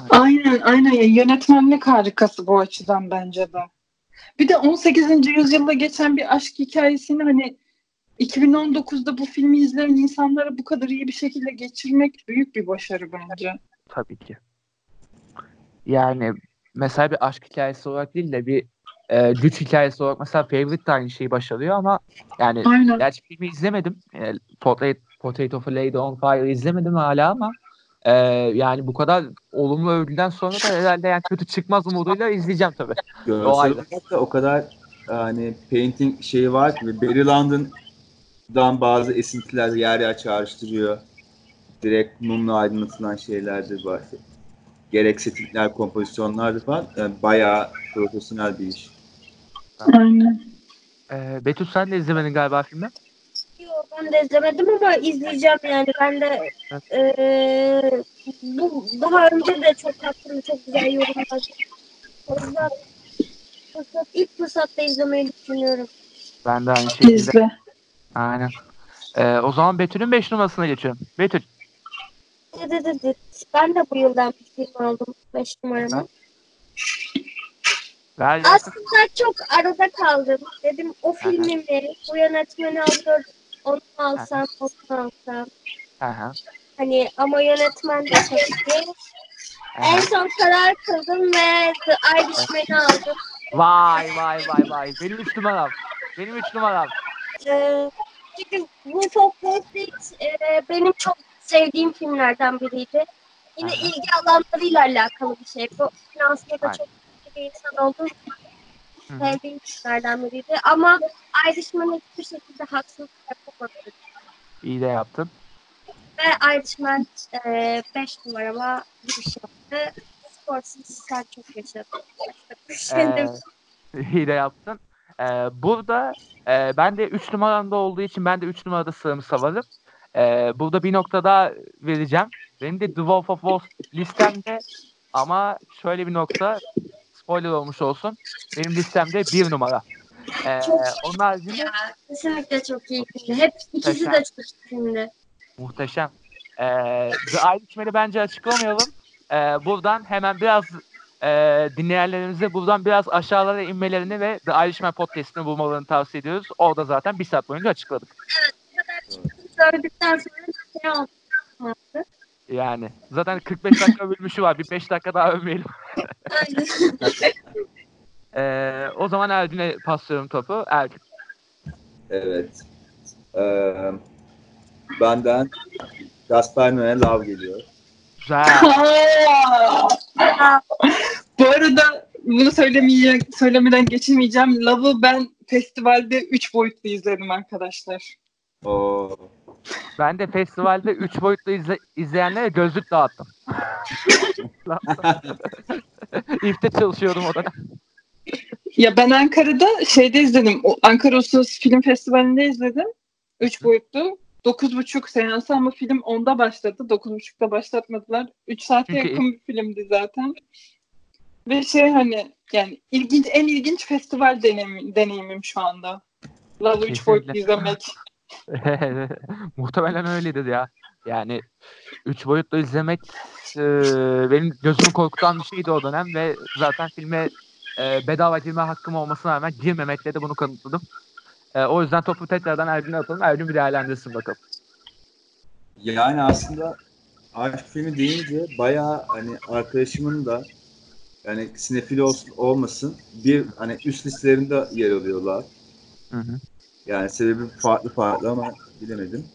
Aynen aynen yönetmenlik harikası bu açıdan bence de. Bir de 18. yüzyılda geçen bir aşk hikayesini hani 2019'da bu filmi izleyen insanlara bu kadar iyi bir şekilde geçirmek büyük bir başarı bence. Tabii ki. Yani mesela bir aşk hikayesi olarak değil de bir e, güç hikayesi olarak mesela Favorite de aynı şeyi başarıyor ama yani Aynen. gerçi filmi izlemedim. E, Portrait, Portrait of a Lady on Fire izlemedim hala ama e, yani bu kadar olumlu övgüden sonra da herhalde yani kötü çıkmaz umuduyla izleyeceğim tabii. O Görsel olarak da o kadar hani painting şeyi var ki ve Barry Lyndon'dan bazı esintiler yer yer çağrıştırıyor. Direkt mumla aydınlatılan şeyler de var. Gerek settingler, kompozisyonlar falan. Yani bayağı profesyonel bir iş. Aynen. E, Betül sen de izlemedin galiba filmi. Yok ben de izlemedim ama izleyeceğim yani. Ben de Evet. eee, bu daha önce de çok hakkında çok güzel yorumlar. O yüzden fırsat, ilk fırsatta izlemeyi düşünüyorum. Ben de aynı şekilde. İzle. Aynen. E, o zaman Betül'ün 5 numarasına geçiyorum. Betül. Dı dı dı dı. Ben de bu yıldan bir film aldım. 5 numaramı. Ver gelsin. Aslında çok arada kaldım. Dedim o filmi mi, bu yönetmeni alıyor, onu mu alsam, onu mu alsam. Hı. Hani ama yönetmen de çok. Hı En son karar kıldım ve The Irishman'i aldım. Vay vay vay vay. Benim 3 numaram. Benim 3 numaram. Ee, çünkü of Wall Street e, benim çok sevdiğim filmlerden biriydi. Yine Aha. ilgi alanlarıyla alakalı bir şey. Bu finansında da Aynen. çok bir insan olduğum hı. sevdiğim filmlerden biriydi. Ama Irishman'a hiçbir şekilde haksızlık yapamadım. İyi de yaptın. Ve Irishman 5 numarama giriş yaptı. Sportsuz sen çok yaşadın. Şey Ee, iyi de yaptın. Ee, burada e, ben de 3 numaramda olduğu için ben de 3 numarada sıramı savarım. Ee, burada bir nokta daha vereceğim. Benim de The Wolf of Wall listemde ama şöyle bir nokta spoiler olmuş olsun. Benim listemde bir numara. Ee, onun haricinde Ya, kesinlikle çok iyi. Hep ikisi de çok iyi muhteşem. Ee, The Irishman'i bence açıklamayalım. Ee, buradan hemen biraz e, dinleyenlerimize buradan biraz aşağılara inmelerini ve The Irishman podcast'ini bulmalarını tavsiye ediyoruz. Orada zaten bir saat boyunca açıkladık. Gördükten sonra şey. Yani zaten 45 dakika övülmüşü var. Bir 5 dakika daha övmeyelim. Ee, o zaman Ergün'e paslıyorum topu. Ergün. Evet. Ee, benden Gaspar Noé Love geliyor. Güzel. Bu arada bunu söylemeyecek, söylemeden geçemeyeceğim. Love'ı ben festivalde 3 boyutlu izledim arkadaşlar. Oo. Ben de festivalde 3 boyutlu izle, izleyenlere gözlük dağıttım. İF'te çalışıyordum o dönem. Ya ben Ankara'da şeyde izledim. O Ankara Uluslararası Film Festivali'nde izledim. Üç boyutlu. Dokuz buçuk seansı ama film onda başladı. Dokuz buçukta başlatmadılar. Üç saate Çünkü- yakın bir filmdi zaten. Ve şey hani yani ilginç en ilginç festival deneyimim, deneyimim şu anda. Love üç boyutlu Kesinlikle. izlemek. Muhtemelen öyledir ya. Yani 3 boyutlu izlemek e, benim gözümü korkutan bir şeydi o dönem ve zaten filme e, bedava girme hakkım olmasına rağmen girmemekle de bunu kanıtladım. E, o yüzden topu tekrardan Ergün'e atalım. Ergün bir değerlendirsin bakalım. Yani aslında aşk filmi deyince bayağı hani arkadaşımın da yani sinefil olsun, olmasın bir hani üst listelerinde yer alıyorlar. Hı hı. Yani sebebi farklı farklı ama bilemedim.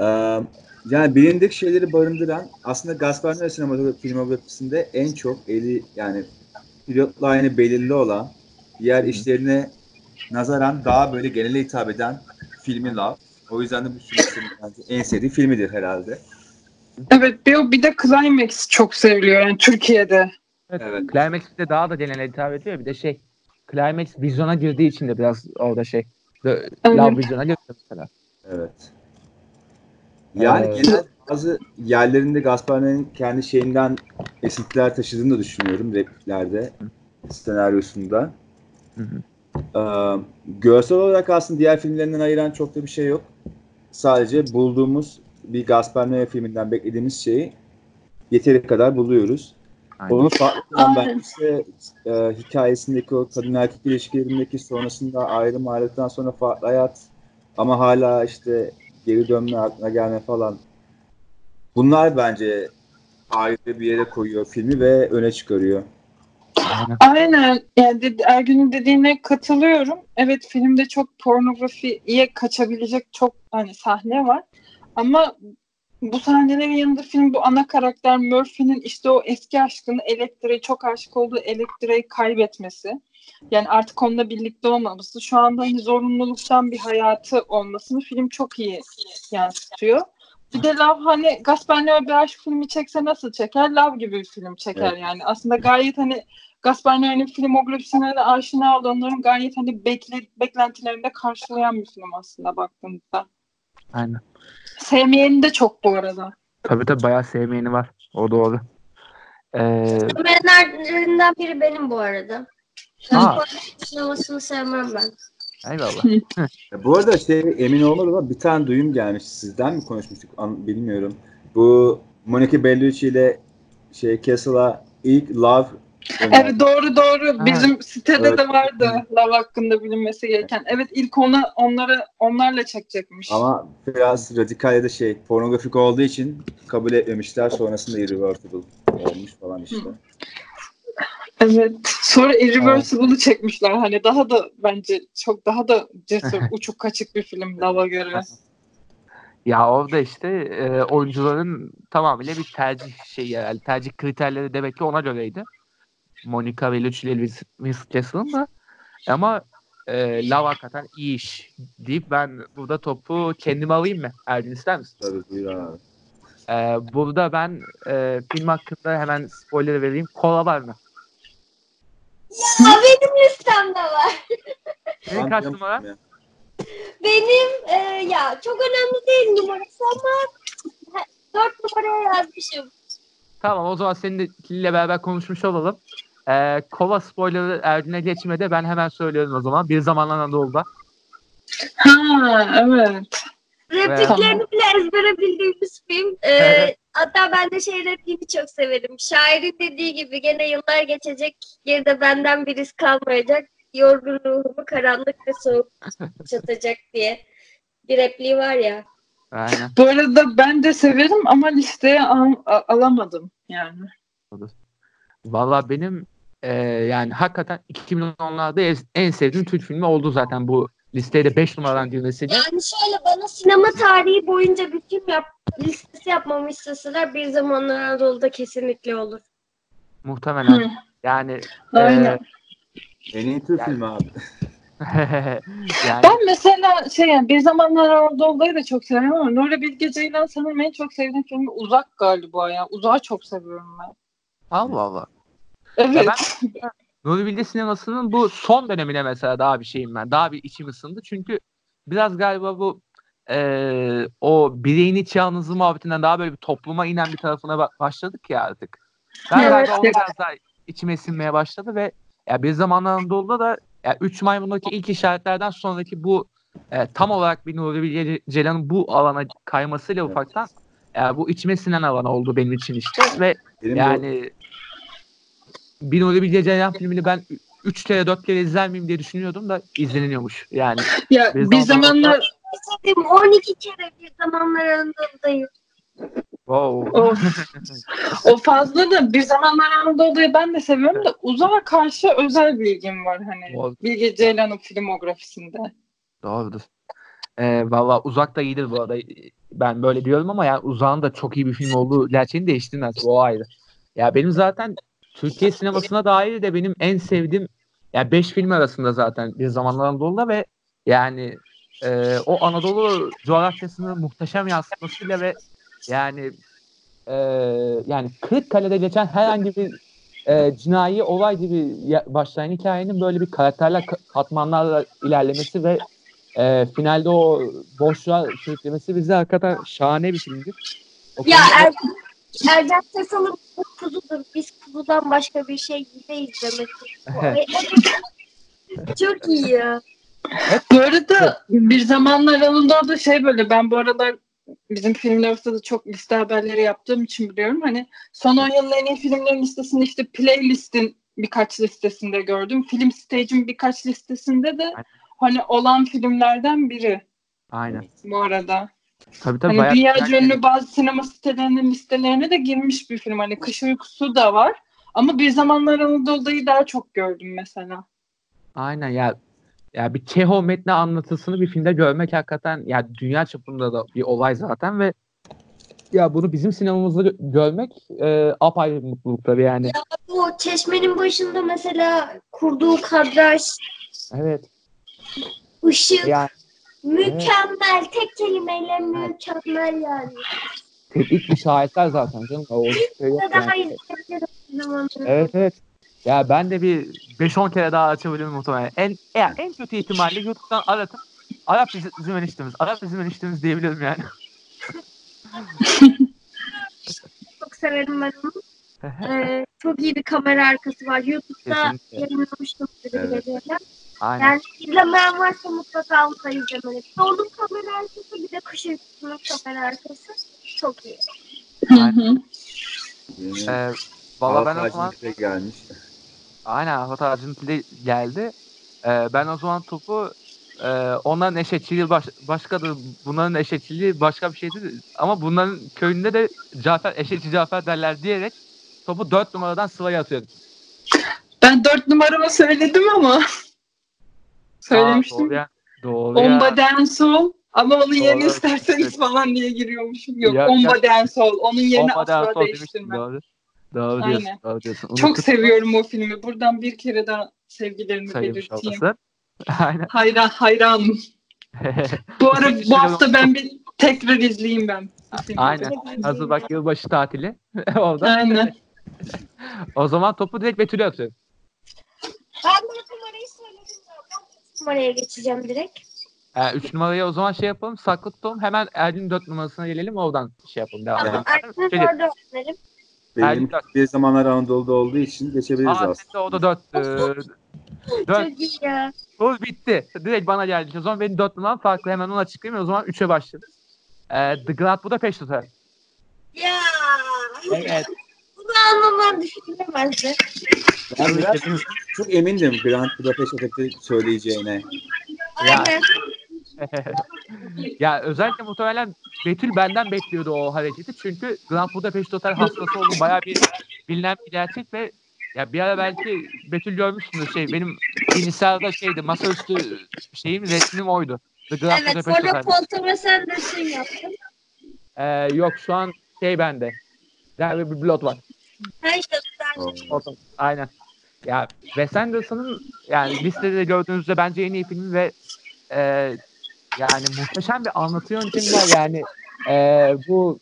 Ee, yani bilindik şeyleri barındıran aslında Gaspar Noé sinematografi filmografisinde en çok eli yani pilot line'ı belirli olan diğer işlerine nazaran daha böyle genele hitap eden filmi Love. O yüzden de bu süreçlerin bence en sevdiği filmidir herhalde. Evet bir, bir de Climax çok seviliyor yani Türkiye'de. Evet. Climax'te daha da genel hitap ediyor. Bir de şey Climax vizyona girdiği için de biraz orada şey Evet. Girdi mesela. Evet. Yani Ee, genel bazı yerlerinde Gaspar Noé'nin kendi şeyinden esintiler taşıdığını da düşünüyorum repliklerde, senaryosunda. Hı hı. Ee, görsel olarak aslında diğer filmlerinden ayıran çok da bir şey yok. Sadece bulduğumuz bir Gaspar Noé filminden beklediğimiz şeyi yeteri kadar buluyoruz. Aynen. Onun farklı belki ise e, hikayesindeki o kadın erkek ilişkilerindeki sonrasında ayrım ayrılıktan sonra farklı hayat ama hala işte geri dönme aklına gelme falan. Bunlar bence ayrı bir yere koyuyor filmi ve öne çıkarıyor. Aynen. Aynen. Yani dedi- Ergün'ün dediğine katılıyorum. Evet filmde çok pornografiye kaçabilecek çok hani sahne var. Ama bu sahnelerin yanında film bu ana karakter Murphy'nin işte o eski aşkını elektriğe çok aşık olduğu elektriği kaybetmesi. Yani artık onunla birlikte olmaması. Şu anda hani zorunluluktan bir hayatı olmasını film çok iyi yansıtıyor. Bir de Love hani Gaspar bir aşk filmi çekse nasıl çeker? Love gibi bir film çeker Evet. yani. Aslında gayet hani Gaspar Noé'nin filmografisine de aşina olanların gayet hani bekle, beklentilerini de karşılayan bir film aslında baktığımızda. Aynen. Sevmeyeni de çok bu arada. Tabii tabii bayağı sevmeyeni var. O doğru. Ee, Sevmeyenlerinden biri benim bu arada. Aa. Sinemasını sevmem ben. eyvallah. Ya bu arada şey emin olmadım ama bir tane duyum gelmiş sizden mi konuşmuştuk an- bilmiyorum. Bu Monica Bellucci ile şey Castle'a ilk Love. Evet doğru doğru. Ha. Bizim sitede Evet. de vardı Love hakkında bilinmesi gereken. Evet ilk ona onlara onlarla çekecekmiş. Ama biraz radikal ya da şey pornografik olduğu için kabul etmemişler. Sonrasında irreversible olmuş falan işte. Hı. Evet. Sonra Irreversible'ı çekmişler. Hani daha da bence çok daha da cesur, uçuk kaçık bir film Love'a göre. Ya orada işte e, oyuncuların tamamıyla bir tercih şeyi yani tercih kriterleri demek ki ona göreydi. Monica Bellucci ile Elvis Miss Castle'ın da ama e, Love hakikaten iyi iş deyip ben burada topu kendime alayım mı? Erdin ister misin? Tabii buyur abi. E, burada ben e, film hakkında hemen spoiler vereyim. Kola var mı? Ya benim listemde var. Senin Ben kaç numara? Benim e, ya çok önemli değil numarası ama he, dört numaraya yazmışım. Tamam o zaman seninle beraber konuşmuş olalım. E, Kova spoilerı Erdin'e geçmede ben hemen söylüyorum o zaman. Bir zamanlar Anadolu'da. Ha evet. Repliklerini bile ezbere bildiğimiz film. E, Evet. Hatta ben de şey repliğini çok severim. Şairin dediği gibi gene yıllar geçecek. Geride benden bir iz kalmayacak. Yorgun ruhumu karanlık ve soğuk çatacak diye. Bir repliği var ya. Aynen. Bu arada ben de severim ama listeye al- alamadım yani. Valla benim e, yani hakikaten 2010'larda en- sevdiğim Türk filmi oldu zaten bu listeye de 5 numaradan girmesiyle. Yani şöyle bana sinema tarihi boyunca bir film yap, listesi yapmamı isteseler bir zamanlar Anadolu'da kesinlikle olur. Muhtemelen. Hı. Yani Aynen. e, En iyi Türk Yani- filmi abi. yani Ben mesela şey yani bir zamanlar Anadolu'yu da çok severim ama Nuri Bilge Ceylan sanırım en çok sevdiğim filmi Uzak galiba ya. Uzak'ı çok seviyorum ben. Allah Allah. Evet. ben- Nuri Bilge sinemasının bu son dönemine mesela daha bir şeyim ben. Daha bir içim ısındı. Çünkü biraz galiba bu eee, o bireyin iç yalnızlığı muhabbetinden daha böyle bir topluma inen bir tarafına ba- başladık ya artık. Ben Evet. galiba o biraz daha içime sinmeye başladı ve ya bir zamanlar Anadolu'da da ya Üç Maymun'daki ilk işaretlerden sonraki bu e, tam olarak bir Nuri Bilge Ceylan'ın bu alana kaymasıyla ufaktan e, bu içime sinen alan oldu benim için işte ve Benim de yani bir Nuri Bilge Ceylan filmini ben 3 kere 4 kere izler miyim diye düşünüyordum da izleniliyormuş. Yani Ya Bir bir zamanlar- zamanlar Benim 12 kere bir zamanlar Anadolu'dayım. wow. o, o fazla da bir zamanlar Anadolu'yu ben de seviyorum da Uzak'a karşı özel bilgim var hani. Doğru. Bilge Ceylan'ın filmografisinde. Doğrudur. Ee, Valla Uzak da iyidir bu arada. Ben böyle diyorum ama yani Uzak'ın da çok iyi bir film olduğu gerçeğini değiştirmez. O ayrı. Ya benim zaten Türkiye sinemasına dair de benim en sevdiğim yani 5 film arasında zaten bir zamanlar Anadolu'da ve yani e, o Anadolu coğrafyasını muhteşem yansıtmasıyla ve yani e, yani Kırıkkale'de geçen herhangi bir e, cinayi olay gibi ya- başlayan hikayenin böyle bir karakterler ka- katmanlarla ilerlemesi ve e, finalde o boşluğa sürüklemesi bize hakikaten şahane bir filmdir. O Ya konuda- er, Ercan Tesal'ın bu kuzudur. Biz kuzudan başka bir şey yemeyiz demek. Çok iyi ya. Bu arada bir zamanlar Anadolu'da şey böyle ben bu aralar bizim filmler arasında da çok liste haberleri yaptığım için biliyorum. Hani son 10 yılın en iyi filmlerin listesini işte playlist'in birkaç listesinde gördüm. Film Stage'in birkaç listesinde de hani olan filmlerden biri Aynen. bu arada. Tabii tabii. Hani bayağı dünya ünlü bazı sinema sitelerinin listelerine de girmiş bir film. Hani Kış Uykusu da var. Ama bir zamanlar Anadolu'dayı daha çok gördüm mesela. Aynen ya. Ya bir Çehov metni anlatısını bir filmde görmek hakikaten ya dünya çapında da bir olay zaten ve ya bunu bizim sinemamızda gö- görmek e, apayrı bir mutluluk tabii yani. Bu çeşmenin başında mesela kurduğu kadraj, Evet. ışık Yani mükemmel. Tek kelimeyle mükemmel yani. teknik şaheser zaten canım. O şey yok yani. Evet evet. Ya ben de bir 5-10 kere daha açabilirim muhtemelen. En ya en kötü ihtimalle YouTube'dan aratıp Arap dizi- dizim eniştemiz, Arap dizim eniştemiz diyebilirim yani. Çok severim ben onu. Ee, çok iyi bir kamera arkası var. YouTube'da Kesinlikle. yayınlamıştım. Evet. Aynen. Yani izlemeyen varsa mutlaka da izlemeli. Onun kamera arkası bir de kış uykusunun kamera arkası. Çok iyi. Hı hı. yeni Ee, Valla ben o zaman gelmiş. aynen Hata Arjantin'de geldi. Ee, ben o zaman topu e, onların eşekçiliği baş, başkadır. Bunların eşekçiliği başka bir şeydir. Ama bunların köyünde de Cafer, eşekçi Cafer derler diyerek topu 4 numaradan Sıla'ya atıyorum. Ben dört numaramı söyledim ama. Söylemiştim. ya. Doğru ya. Omba Densol ama onun yerine Doğru. isterseniz falan diye giriyormuşum. Yok Ya- Omba Densol. Onun yerine asla demiştim. değiştirmem. Doğru. Doğru Aynen. diyorsun. Doğru diyorsun. Çok seviyorum o filmi. Buradan bir kere daha sevgilerimi sayılmış belirteyim. olması. Aynen. Hayran, hayranım. Bu ara bu hafta yıl- ben bir tekrar izleyeyim ben. Aynen. Hazır bak yılbaşı tatili. Orada. Aynen. O zaman topu direkt Betül'e atıyorum. Ben bu numarayı söyledim. Ben üç numaraya geçeceğim direkt. 3 numarayı o zaman şey yapalım. Saklı tutalım. Hemen Erdin 4 numarasına gelelim. Oradan şey yapalım. Devam Tamam. edelim. Erkin'e Şey- dördü önerim. Benim Erkin- bir zamanlar Anadolu'da olduğu için geçebiliriz Aa, aslında. de o da 4. 4. Çok iyi ya. Bu bitti. Direkt bana geldi. O zaman benim 4 numaram farklı. Hemen onu açıklayayım. O zaman 3'e başladık. Ee, The Grand Budapest Hotel. Ya. Evet. Bunu anlamam düşünülemezdi. Ben biraz çok emindim Grand Budapest Hotel'i söyleyeceğine. Ya. Aynen. ya özellikle muhtemelen Betül benden bekliyordu o hareketi. Çünkü Grand Budapest Hotel hastası olduğum bayağı bir bilinen bir gerçek ve ya bir ara belki Betül görmüşsündür şey benim bilgisayarda şeydi masaüstü şeyim resmim oydu. The Grand Evet Budapest sonra koltuğuma sen resim yaptın. Ee, yok şu an şey bende. Yani bir blot var. Ha işte. Ortam. Aynen. ya Wes Anderson'ın yani listede gördüğünüzde bence en iyi filmi ve e, yani muhteşem bir anlatı yöntemi var yani e, bu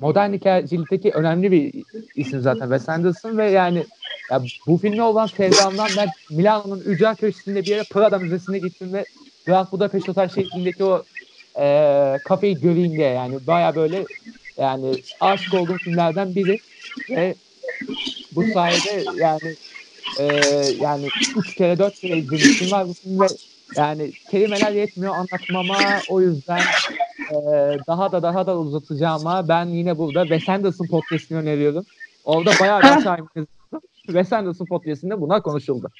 modern hikayecilikteki önemli bir isim zaten Wes Anderson ve yani ya bu filme olan sevdamdan ben Milano'nun ücra köşesinde bir yere Prada Müzesi'ne gittim ve Grand Budapest Otel şeklindeki o e, kafeyi göreyim diye yani baya böyle yani aşık olduğum filmlerden biri ve bu sayede yani e, yani üç kere dört kere izlemiştim var bu film ve yani kelimeler yetmiyor anlatmama o yüzden e, daha da daha da uzatacağıma ben yine burada Wes Anderson podcast'ini öneriyorum. Orada bayağı bir aşağı Wes Anderson podcast'inde bunlar konuşuldu.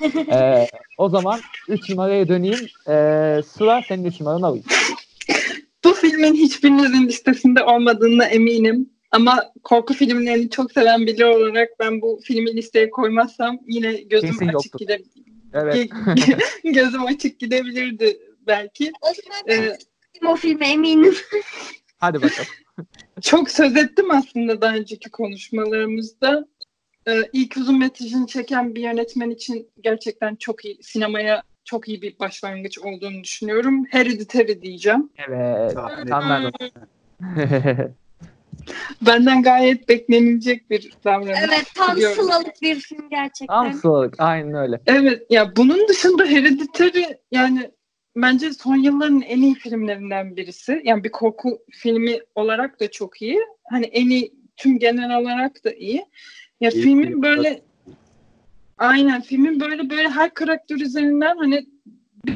e, o zaman 3 numaraya döneyim. E, sıra senin 3 numaranı alayım. Bu filmin hiçbirinizin listesinde olmadığına eminim. Ama korku filmlerini çok seven biri olarak ben bu filmi listeye koymazsam yine gözüm Kesin açık yoktur. gide Evet. gözüm açık gidebilirdi belki. O zaman Ee, o filme eminim. Hadi bakalım. çok söz ettim aslında daha önceki konuşmalarımızda. Ee, ilk uzun metrajını çeken bir yönetmen için gerçekten çok iyi, sinemaya çok iyi bir başlangıç olduğunu düşünüyorum. Hereditary diyeceğim. Evet. Tam ben Benden gayet beklenilecek bir davranış. Evet tam Biliyorum. sılalık bir film gerçekten. Tam sağlık. Aynen öyle. Evet ya bunun dışında Hereditary yani bence son yılların en iyi filmlerinden birisi. Yani bir korku filmi olarak da çok iyi. Hani en iyi tüm genel olarak da iyi. Ya İyi filmin film. böyle aynen filmin böyle böyle her karakter üzerinden hani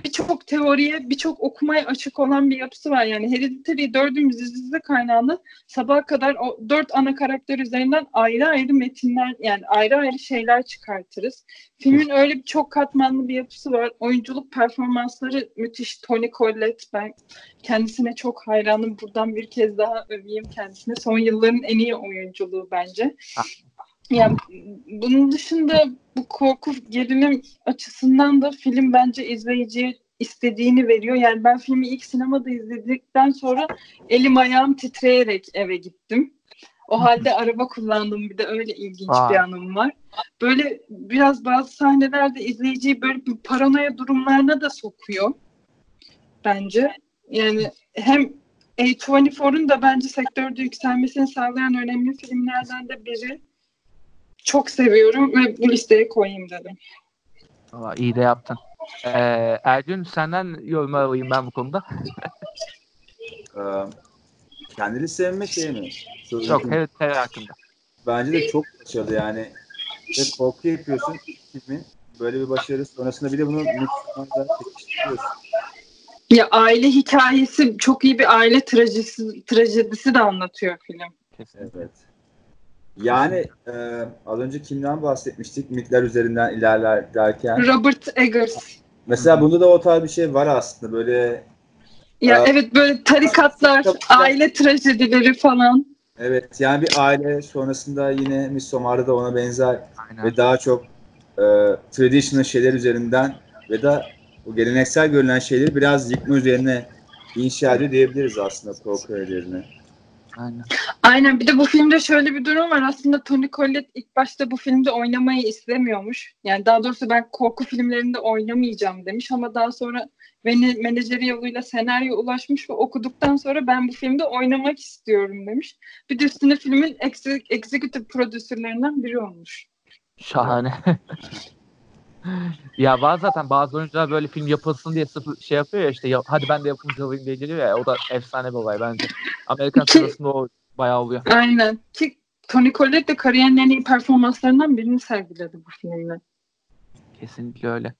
birçok teoriye, birçok okumaya açık olan bir yapısı var. Yani Hereditary'i dördümüz izlediğimizde kaynağını sabaha kadar o dört ana karakter üzerinden ayrı ayrı metinler yani ayrı ayrı şeyler çıkartırız. Filmin öyle bir çok katmanlı bir yapısı var. Oyunculuk performansları müthiş. Tony Collette ben kendisine çok hayranım. Buradan bir kez daha öveyim kendisine. Son yılların en iyi oyunculuğu bence. Yani bunun dışında bu korku gerilim açısından da film bence izleyiciye istediğini veriyor. Yani ben filmi ilk sinemada izledikten sonra elim ayağım titreyerek eve gittim. O halde araba kullandım bir de öyle ilginç Vay. bir anım var. Böyle biraz bazı sahnelerde izleyiciyi böyle bir paranoya durumlarına da sokuyor bence. Yani hem A24'un da bence sektörde yükselmesini sağlayan önemli filmlerden de biri. Çok seviyorum ve bu listeye koyayım dedim. Valla iyi de yaptın. Ee, Ergün senden yorum alayım ben bu konuda. Ee, kendini sevme şey mi? Sözü Çok evet terör hakkında. Bence de çok başarılı yani. Ve korku yapıyorsun filmin. Böyle bir başarı sonrasında bir de bunu Müslümanlar çekiştiriyorsun. Ya aile hikayesi çok iyi bir aile trajedisi, trajedisi de anlatıyor film. Kesinlikle. Evet. Yani e, az önce kimden bahsetmiştik? Mitler üzerinden ilerler derken. Robert Eggers. Mesela bunda da o tarz bir şey var aslında. Böyle Ya Aa. evet böyle tarikatlar, aile trajedileri falan. evet yani bir aile sonrasında yine Midsommar'da da ona benzer Aynen. ve daha çok e, traditional şeyler üzerinden ve da o geleneksel görülen şeyleri biraz yıkma üzerine inşa ediyor diyebiliriz aslında korku öğelerine. Aynen. Aynen bir de bu filmde şöyle bir durum var. Aslında Tony Collette ilk başta bu filmde oynamayı istemiyormuş. Yani daha doğrusu ben korku filmlerinde oynamayacağım demiş ama daha sonra beni menajeri yoluyla senaryo ulaşmış ve okuduktan sonra ben bu filmde oynamak istiyorum demiş. Bir de üstüne filmin exe- executive prodüsörlerinden biri olmuş. Şahane. ya bazı zaten bazı oyuncular böyle film yapılsın diye sıfır şey yapıyor ya işte ya, hadi ben de yapımcı olayım diye geliyor ya o da efsane bir olay bence. Amerikan Ki- sinemasında o bayağı oluyor. Aynen. Ki Tony Collette de kariyerinin en iyi performanslarından birini sergiledi bu filmde. Kesinlikle öyle.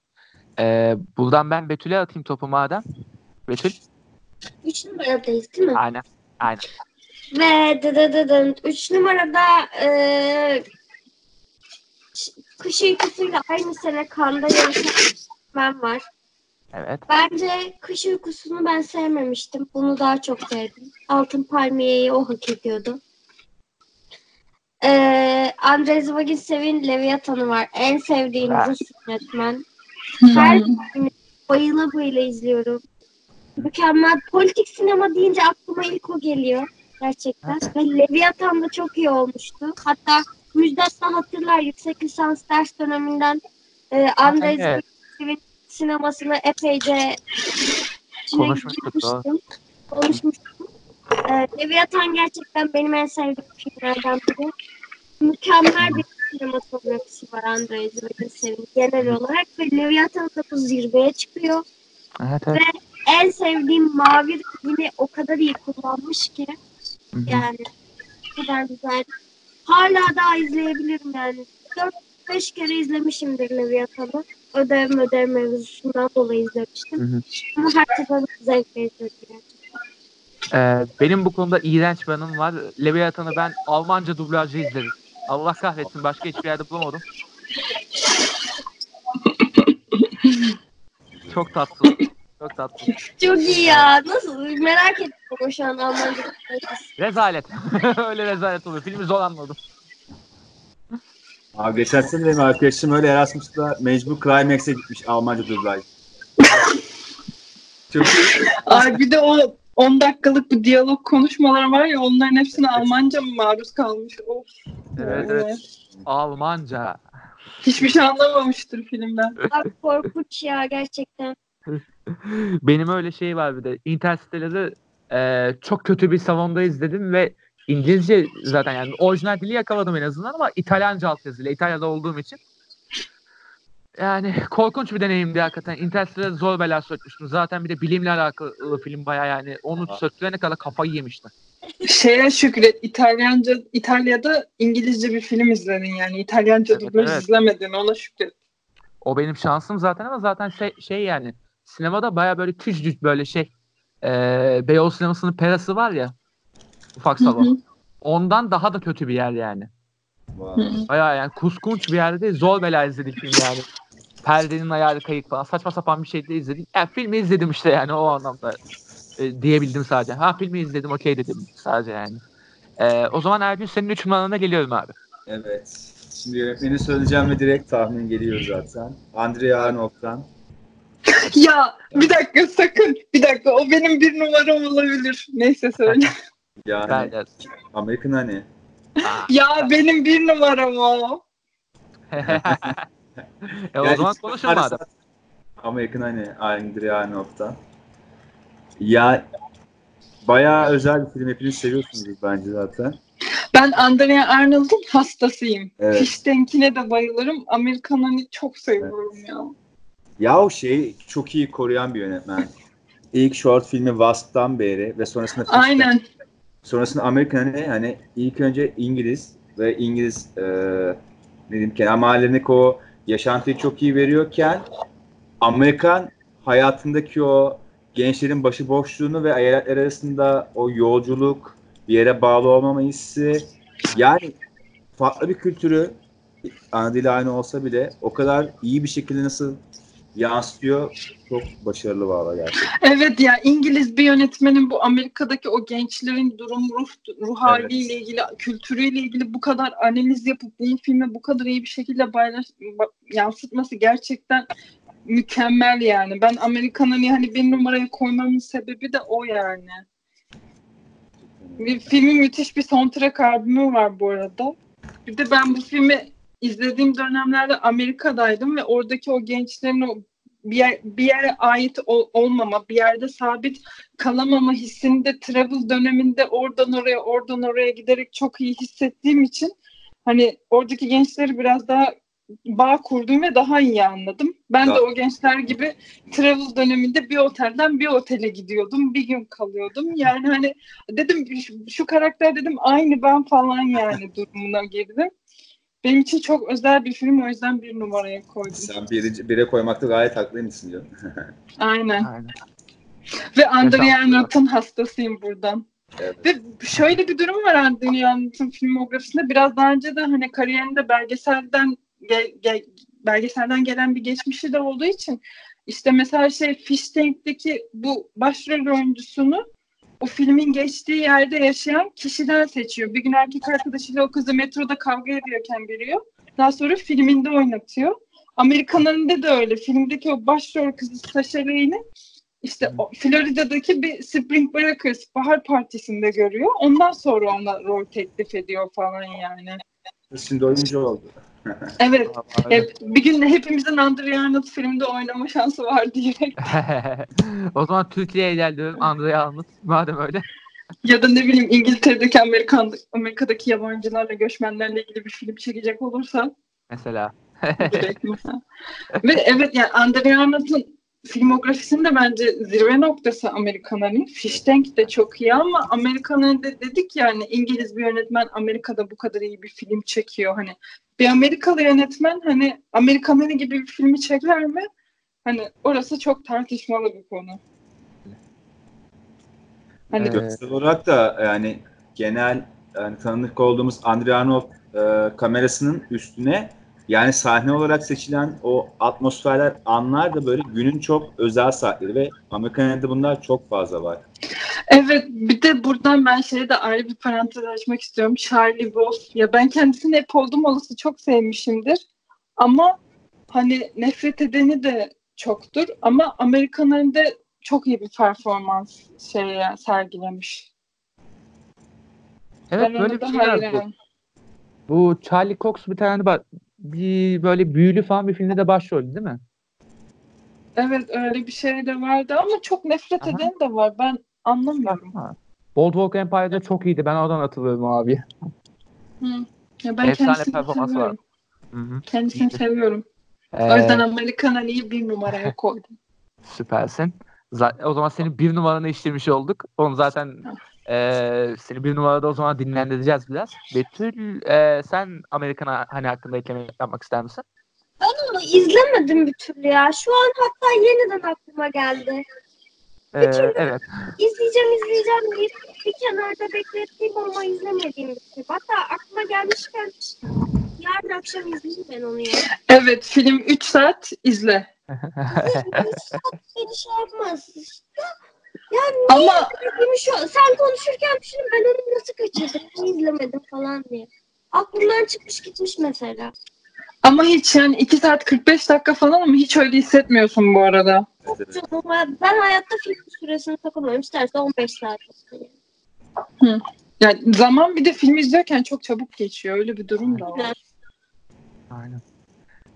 Ee, buradan ben Betül'e atayım topu madem. Betül. Üç numaradayız değil mi? Aynen. Aynen. Ve dıdıdıdın. Üç numarada e, kış uykusuyla aynı sene kanda yarışan ben var. Evet. Bence kış uykusunu ben sevmemiştim. Bunu daha çok sevdim. Altın Palmiye'yi o hak ediyordu. Ee, Andrei Zvagitsev'in Leviathan'ı var. En sevdiğim. Rus yönetmen. Her filmini bayıla bayıla izliyorum. Mükemmel. Politik sinema deyince aklıma ilk o geliyor. Gerçekten. Ve Leviathan da çok iyi olmuştu. Hatta Müjdat da hatırlar yüksek lisans ders döneminden e, Andrei Evet. Sinemasını epeyce Konuşmuştuk, girmiştim. Konuşmuştum. E, Leviathan gerçekten benim en sevdiğim filmlerden biri. Mükemmel bir sinematografisi var Andrei Zvyagint'in genel olarak ve Leviathan'da bu zirveye çıkıyor. Evet evet. En sevdiğim mavi rengini o kadar iyi kullanmış ki Hı hı. yani bu kadar güzel. Hala daha izleyebilirim yani. 4-5 kere izlemişimdir Leviathan'ı. Ödev ödev mevzusundan dolayı izlemiştim. Hı hı. Ama her seferinde zevk veriyor gerçekten. Ee, benim bu konuda iğrenç bir anım var. Leviathan'ı ben Almanca dublajı izledim. Allah kahretsin başka hiçbir yerde bulamadım. Çok tatlı. Çok tatlı. Çok iyi ya. Nasıl? Merak ettim ama şu an Almanca. Rezalet. Öyle rezalet oluyor. Filmi zor anladım. Abi geçen sene benim arkadaşım öyle Erasmus'ta mecbur Climax'e gitmiş Almanca dublaj. Çok Ay bir de o 10 dakikalık bir diyalog konuşmalar var ya onların hepsine Almanca mı maruz kalmış? Of. Evet evet. Almanca. Hiçbir şey anlamamıştır filmden. Abi korkunç ya gerçekten. Benim öyle şey var bir de. Interstellar'ı e, çok kötü bir salonda izledim ve İngilizce zaten yani orijinal dili yakaladım en azından ama İtalyanca altyazıyla İtalya'da olduğum için yani korkunç bir deneyimdi hakikaten. Interstellar'ı zor bela sökmüştüm. Zaten bir de bilimle alakalı film baya yani onu söktürene kadar kafayı yemiştim. Şeye şükret İtalyanca İtalya'da İngilizce bir film izledin yani İtalyanca Evet, dublaj evet. izlemedin ona şükret. O benim şansım zaten ama zaten şey, şey yani sinemada baya böyle küçücük böyle şey e, Beyoğlu sinemasının perası var ya ufak Hı salon. hı. Ondan daha da kötü bir yer yani. Vay. Baya yani kuskunç bir yerde değil. Zor bela izledik film yani. Perdenin ayarı kayık falan. Saçma sapan bir şey de izledik. Yani filmi izledim işte yani o anlamda. E, diyebildim sadece. Ha filmi izledim okey dedim sadece yani. E, o zaman Ergün senin üç numarana geliyorum abi. Evet. Şimdi yönetmeni söyleyeceğim ve direkt tahmin geliyor zaten. Andrea Arnold'dan. Ya bir dakika sakın bir dakika o benim bir numaram olabilir. Neyse söyle. Yani Ben, American Honey. ya benim bir numaram o. e, o Yani zaman hiç- konuşun madem. American Honey. Andrea Arnold'dan. Ya bayağı özel bir film. Hepiniz seviyorsunuz bence zaten. Ben Andrea Arnold'un hastasıyım. Evet. Fish Tank'ine de bayılırım. Amerikan hani çok seviyorum ya. Ya o şeyi çok iyi koruyan bir yönetmen. İlk short filmi Vast'tan beri ve sonrasında Fish Aynen. Sonrasında Amerikan hani, hani ilk önce İngiliz ve İngiliz e, ne diyeyim kenar mahallenik o yaşantıyı çok iyi veriyorken Amerikan hayatındaki o gençlerin başıboşluğunu ve eyaletler arasında o yolculuk, bir yere bağlı olmama hissi yani farklı bir kültürü ana dili aynı olsa bile o kadar iyi bir şekilde nasıl yansıtıyor çok başarılı valla gerçekten. Evet ya İngiliz bir yönetmenin bu Amerika'daki o gençlerin durum ruh, ruh haliyle ilgili, kültürüyle ilgili bu kadar analiz yapıp bu filmi bu kadar iyi bir şekilde paylaş, ba- yansıtması gerçekten mükemmel yani. Ben Amerikan'ın hani bir numaraya koymamın sebebi de o yani. Bir filmin müthiş bir soundtrack albümü var bu arada. Bir de ben bu filmi izlediğim dönemlerde Amerika'daydım ve oradaki o gençlerin o bir, yer, bir yere ait ol- olmama, bir yerde sabit kalamama hissini de travel döneminde oradan oraya, oradan oraya giderek çok iyi hissettiğim için hani oradaki gençleri biraz daha bağ kurdum ve daha iyi anladım. Ben de Ya. o gençler gibi travel döneminde bir otelden bir otele gidiyordum. Bir gün kalıyordum. Yani hani dedim şu, şu karakter dedim aynı ben falan yani durumuna girdim. Benim için çok özel bir film o yüzden bir numaraya koydum. Sen biri, bire koymakta gayet haklıymışsın canım. Aynen. Aynen. Ve Andrea. Arnold'un hastasıyım buradan. Evet. Ve şöyle bir durum var Andrea Arnold'un filmografisinde. Biraz daha önce de hani kariyerinde belgeselden ge- ge- belgeselden gelen bir geçmişi de olduğu için işte mesela şey Fish Tank'teki bu başrol oyuncusunu o filmin geçtiği yerde yaşayan kişiden seçiyor. Bir gün erkek arkadaşıyla o kızı metroda kavga ediyorken görüyor. Daha sonra filminde oynatıyor. Amerikan önünde de öyle. Filmdeki o başrol kızı Sasha Lane'i işte o Florida'daki bir Spring Breakers bahar partisinde görüyor. Ondan sonra ona rol teklif ediyor falan yani. Şimdi oyuncu oldu. Evet. Hep, bir gün hepimizin Andrea Arnold filmde oynama şansı var diyerek. o zaman Türkiye'ye geldim Andrea Arnold. Madem öyle. Ya da ne bileyim İngiltere'deki Amerikan, Amerika'daki yabancılarla göçmenlerle ilgili bir film çekecek olursa Mesela. mesela. Ve evet yani Andrea Arnold'un filmografisinde bence zirve noktası Amerikan hani. Fish Tank de çok iyi ama Amerikan hani de dedik yani İngiliz bir yönetmen Amerika'da bu kadar iyi bir film çekiyor hani. Bir Amerikalı yönetmen hani Amerikan hani gibi bir filmi çeker mi? Hani orası çok tartışmalı bir konu. Hani Evet. Görsel olarak da yani genel yani tanıdık olduğumuz Arnold e, kamerasının üstüne yani sahne olarak seçilen o atmosferler, anlar da böyle günün çok özel saatleri ve Amerikan bunlar çok fazla var. Evet bir de buradan ben şeye de ayrı bir parantez açmak istiyorum. Charlie Wolf. Ya ben kendisini hep oldum olası çok sevmişimdir. Ama hani nefret edeni de çoktur. Ama Amerikanların da çok iyi bir performans şey sergilemiş. Evet ben böyle bir şey var bu. hayranım. Bu Charlie Cox bir tane bak bir böyle büyülü falan bir filmde de başrol değil mi? Evet öyle bir şey de vardı ama çok nefret Aha. eden de var. Ben anlamıyorum. Ha. Boardwalk Empire'da çok iyiydi. Ben oradan hatırlıyorum abi. Hı. Ya ben Efsane kendisini performansı seviyorum. Hı. Kendisini İyi. seviyorum. Ee, O yüzden Amerikan Ali'yi bir numaraya koydum. süpersin. Za- o zaman senin bir numaranı işlemiş olduk. Onu zaten e, seni bir numarada o zaman dinlendireceğiz biraz. Betül e, sen Amerikan hani hakkında ekleme yapmak ister misin? Onu izlemedim bir türlü ya. Şu an hatta yeniden aklıma geldi. E, Betül- evet. İzleyeceğim izleyeceğim bir, bir kenarda beklettiğim ama izlemediğim bir şey. Hatta aklıma gelmişken yarın akşam izleyeyim ben onu ya. Evet film 3 saat izle. Beni şey yapmaz. Ya Ama Benim şu, sen konuşurken düşünün ben onu nasıl kaçırdım, niye izlemedim falan diye. Aklımdan çıkmış gitmiş mesela. ama hiç yani 2 saat 45 dakika falan ama hiç öyle hissetmiyorsun bu arada. Evet. Canım, ben- ben hayatta film süresini takılmıyorum. İsterse 15 saat olsun. yani. Yani zaman bir de film izliyorken çok çabuk geçiyor. Öyle bir durum da var. Aynen.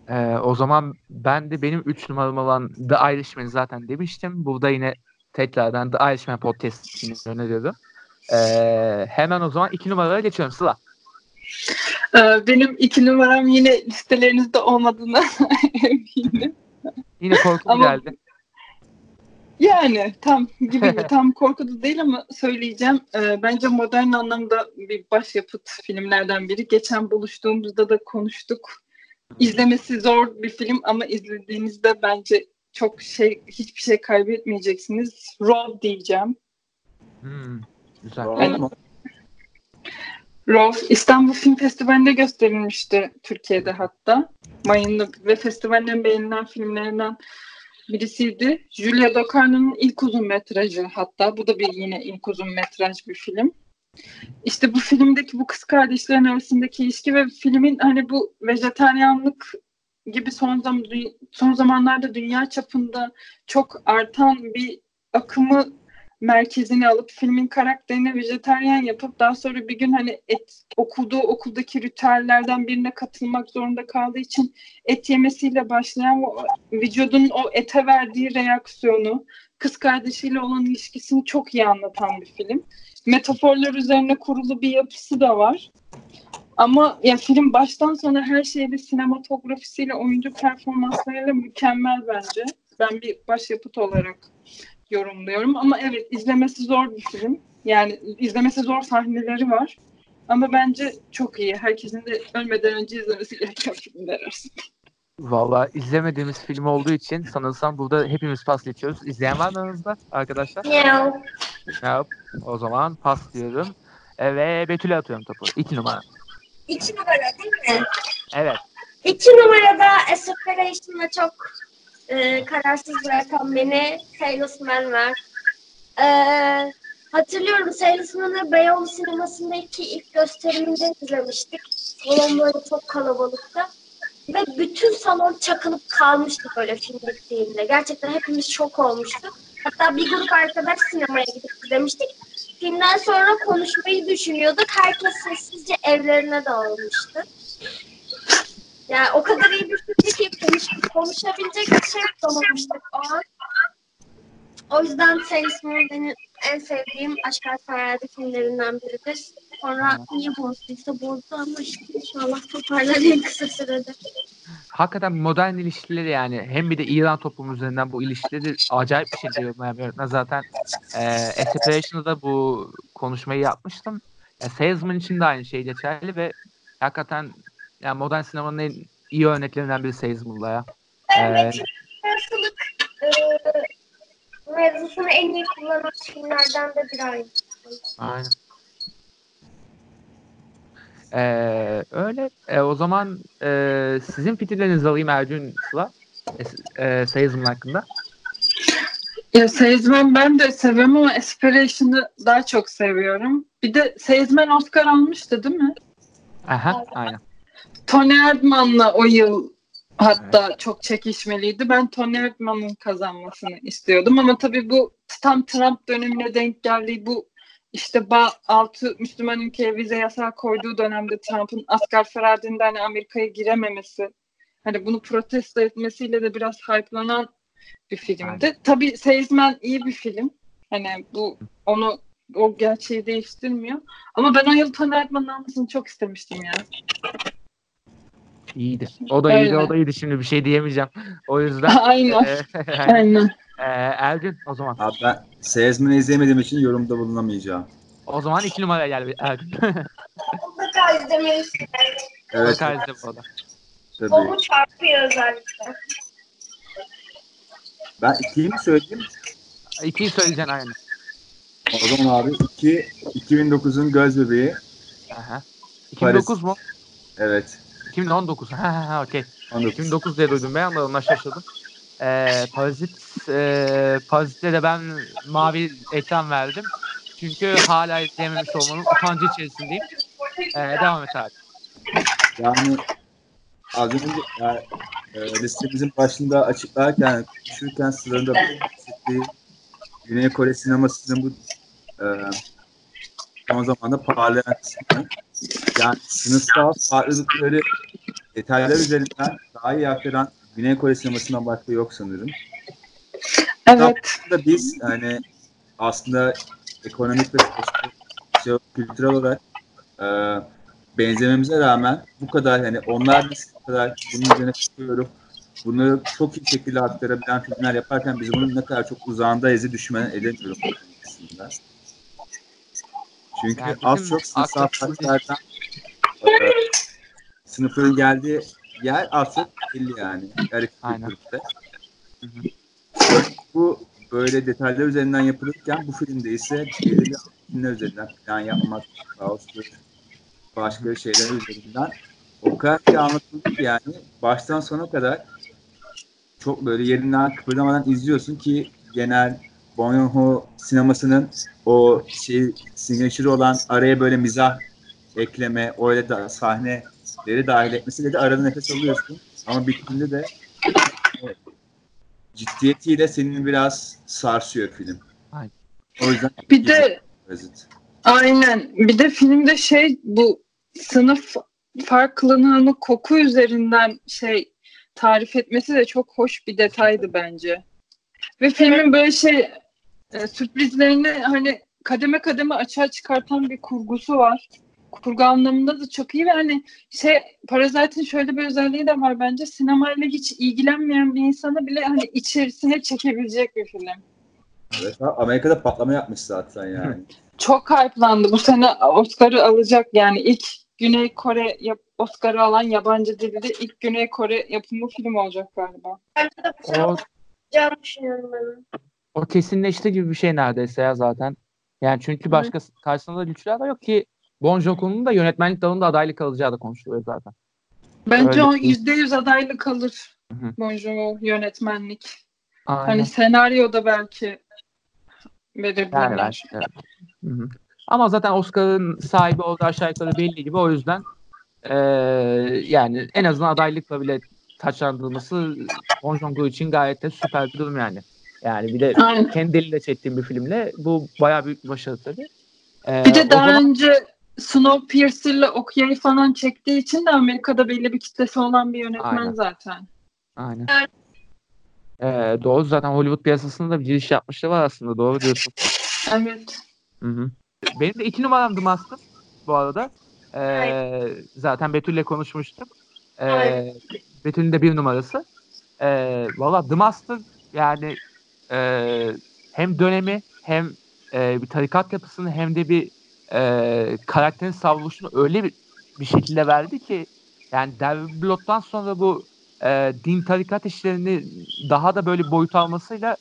Ee, o zaman ben de benim 3 numaram olan The Irishman'ı zaten demiştim. Burada yine tekrardan The Irishman podcast'ini öneriyorum. Ee, hemen o zaman 2 numaraya geçiyorum Sıla. Ee, benim iki numaram yine listelerinizde olmadığına eminim. Yine korku Ama- geldi. Yani tam gibi? Tam korku da değil ama söyleyeceğim. Ee, bence modern anlamda bir başyapıt filmlerden biri. Geçen buluştuğumuzda da konuştuk. İzlemesi zor bir film ama izlediğinizde bence çok şey hiçbir şey kaybetmeyeceksiniz. Raw diyeceğim. Hmm, güzel. Raw İstanbul Film Festivali'nde gösterilmişti Türkiye'de hatta. Mayınlı ve festivalin en beğenilen filmlerinden birisiydi. Julia Docarno'nun ilk uzun metrajı hatta. Bu da bir yine ilk uzun metraj bir film. İşte bu filmdeki bu kız kardeşlerin arasındaki ilişki ve filmin hani bu vejetaryenlik gibi son, zam son zamanlarda dünya çapında çok artan bir akımı merkezine alıp filmin karakterini vejetaryen yapıp daha sonra bir gün hani et okuduğu okuldaki ritüellerden birine katılmak zorunda kaldığı için et yemesiyle başlayan o vücudun o ete verdiği reaksiyonu kız kardeşiyle olan ilişkisini çok iyi anlatan bir film. Metaforlar üzerine kurulu bir yapısı da var. Ama ya film baştan sona her şeyle sinematografisiyle, oyuncu performanslarıyla mükemmel bence. Ben bir başyapıt olarak yorumluyorum. Ama evet izlemesi zor bir film. Yani izlemesi zor sahneleri var. Ama bence çok iyi. Herkesin de ölmeden önce izlemesi gereken filmler arasında. Valla izlemediğimiz film olduğu için sanırsam burada hepimiz pas geçiyoruz. İzleyen var mı aranızda arkadaşlar? Yok. O zaman pas diyorum. Ve Betül'e atıyorum topu. 2 numara. İki numara değil mi? Evet. İki numarada A Separation'la çok e, kararsız bırakan beni Salesman var. E, hatırlıyorum Salesman'ı Beyoğlu sinemasındaki ilk gösteriminde izlemiştik. Salon böyle çok kalabalıktı. Ve bütün salon çakılıp kalmıştı böyle film bittiğinde. Gerçekten hepimiz şok olmuştuk. Hatta bir grup arkadaş sinemaya gidip izlemiştik. Filmden sonra konuşmayı düşünüyorduk. Herkes sessizce evlerine dağılmıştı. Yani o kadar iyi bir film ki konuş, konuşabilecek bir şey bulamamıştık o an. O yüzden Salesman benim en sevdiğim Aşk Hayali filmlerinden biridir. Sonra niye bozduysa bozdu ama işte inşallah toparlar en kısa sürede. Hakikaten modern ilişkileri yani hem bir de İran toplumu üzerinden bu ilişkileri acayip bir şey ben öğretmen zaten e, Separation'da da bu konuşmayı yapmıştım. E, Salesman için de aynı şey geçerli ve hakikaten yani modern sinemanın en iyi örneklerinden biri Salesman'la ya. Evet, e, mevzusunu en iyi kullanan filmlerden de biri aynı. Aynen. Ee, öyle. E, o zaman e, sizin fikirlerinizi alayım Ercün Sıla. E, e, Salesman hakkında. Ya Salesman ben de seviyorum ama Aspiration'ı daha çok seviyorum. Bir de Salesman Oscar almıştı değil mi? Aha, aynen. Tony Erdmann'la o yıl hatta çok çekişmeliydi. Ben Tony Erdmann'ın kazanmasını istiyordum ama tabii bu tam Trump dönemine denk geldiği bu işte ba- altı Müslüman ülkeye vize yasağı koyduğu dönemde Trump'ın asgari feradinden hani Amerika'ya girememesi hani bunu protesto etmesiyle de biraz hype'lanan bir filmdi. Aynen. Tabii Salesman iyi bir film. Hani bu onu o gerçeği değiştirmiyor. Ama ben o yıl Tony Erdmann'ın almasını çok istemiştim ya. İyiydi. O da iyiydi, Öyle. o da iyiydi. Şimdi bir şey diyemeyeceğim. O yüzden Aynen. e, Aynen. e, Ercün o zaman. Abi ben Salesman'ı izlemediğim için yorumda bulunamayacağım. O zaman iki numaraya gel Ercün. Mutlaka izlemelisin. Evet Bakarız da bu arada. tabii. Onu çarpıyor özellikle. Ben ikiyi mi söyleyeyim? İkiyi söyleyeceksin aynen. O zaman abi 2 2009'un göz bebeği. Aha. 2009 mu? Evet. 2019. Ha ha ha okey. 19. 2009 diye duydum ben de ona şaşırdım. Ee, Parazit e, Parazit'te de ben mavi ekran verdim. Çünkü hala izleyememiş olmanın utancı içerisindeyim. Ee, devam et abi. Yani az önce yani, e, listemizin başında açıklarken, konuşurken sırada bahsettiği Güney Kore sinemasının bu e, son zamanda parlayan kısmı. Yani sınıfsal farklılıkları detaylar üzerinden daha iyi aktaran Güney Kore sinemasından başka yok sanırım. Evet. da biz hani aslında ekonomik ve sosyal, şey, kültürel olarak e, benzememize rağmen bu kadar hani onlar biz bu kadar bunun üzerine çıkıyorum. Bunları çok iyi şekilde aktarabilen filmler yaparken biz bunun ne kadar çok uzağındayızı düşünmeden edemiyorum. Çünkü Yani az çok sınıfsal farklardan sınıfın geldiği yer çok belli yani. Aynen. Hı hı. Bu böyle detaylar üzerinden yapılırken bu filmde ise belirli filmler üzerinden plan yapmak, kaostur, başka şeyler üzerinden o kadar iyi anlatıldı ki yani baştan sona kadar çok böyle yerinden kıpırdamadan izliyorsun ki genel Bong Joon-ho sinemasının o şey signature olan araya böyle mizah ekleme, öyle da sahneleri dahil etmesiyle de arada nefes alıyorsun. Ama bittiğinde de evet, ciddiyetiyle senin biraz sarsıyor film. Aynen. O yüzden Bir de Parazit. aynen. Bir de filmde şey bu sınıf farklılığını koku üzerinden şey tarif etmesi de çok hoş bir detaydı bence. Ve filmin böyle şey e, sürprizlerini hani kademe kademe açığa çıkartan bir kurgusu var. Kurgu anlamında da çok iyi ve hani şey Parazite'in şöyle bir özelliği de var bence sinemayla hiç ilgilenmeyen bir insanı bile hani içerisine çekebilecek bir film. Evet, Amerika'da patlama yapmış zaten yani. Çok hype'landı. Bu sene Oscar'ı alacak yani ilk Güney Kore yap- Oscar'ı alan yabancı dilde ilk Güney Kore yapımı film olacak galiba. Bence de bu sene O, olacağını düşünüyorum ben. o kesinleşti gibi bir şey neredeyse ya zaten. Yani çünkü başka karşısında da güçler de yok ki Bon Joon'un da yönetmenlik dalında adaylık alacağı da konuşuluyor zaten. Bence Öyle o değil. yüzde yüz adaylık kalır. Hı hı. Bonjour yönetmenlik. Aynen. Hani senaryoda belki verebilirler. Evet. Hı. Ama zaten Oscar'ın sahibi olduğu aşağı yukarı belli gibi o yüzden eee, yani en azından adaylıkla bile taçlandırılması Bong Joon-ho için gayet de süper bir durum yani. Yani bir de Aynen. kendi eliyle çektiğim bir filmle bu bayağı büyük bir başarı tabii. Eee, Bir de daha zaman- önce Snowpiercer'la Okya'yı falan çektiği için de Amerika'da belli bir kitlesi olan bir yönetmen Aynen. zaten. Aynen. Evet. Ee, doğru zaten Hollywood piyasasında da bir giriş yapmışlığı var aslında. Doğru diyorsun. Evet. Hı hı. Benim de iki numaram The Master bu arada. Ee, zaten Betül'le konuşmuştuk. Ee, Evet. Betül'ün de bir numarası. Ee, Valla The Master yani e, hem dönemi hem e, bir tarikat yapısını hem de bir e, karakterin savruluşunu öyle bir, bir şekilde verdi ki yani Derby Blood'dan sonra bu e, din tarikat işlerini daha da böyle boyut almasıyla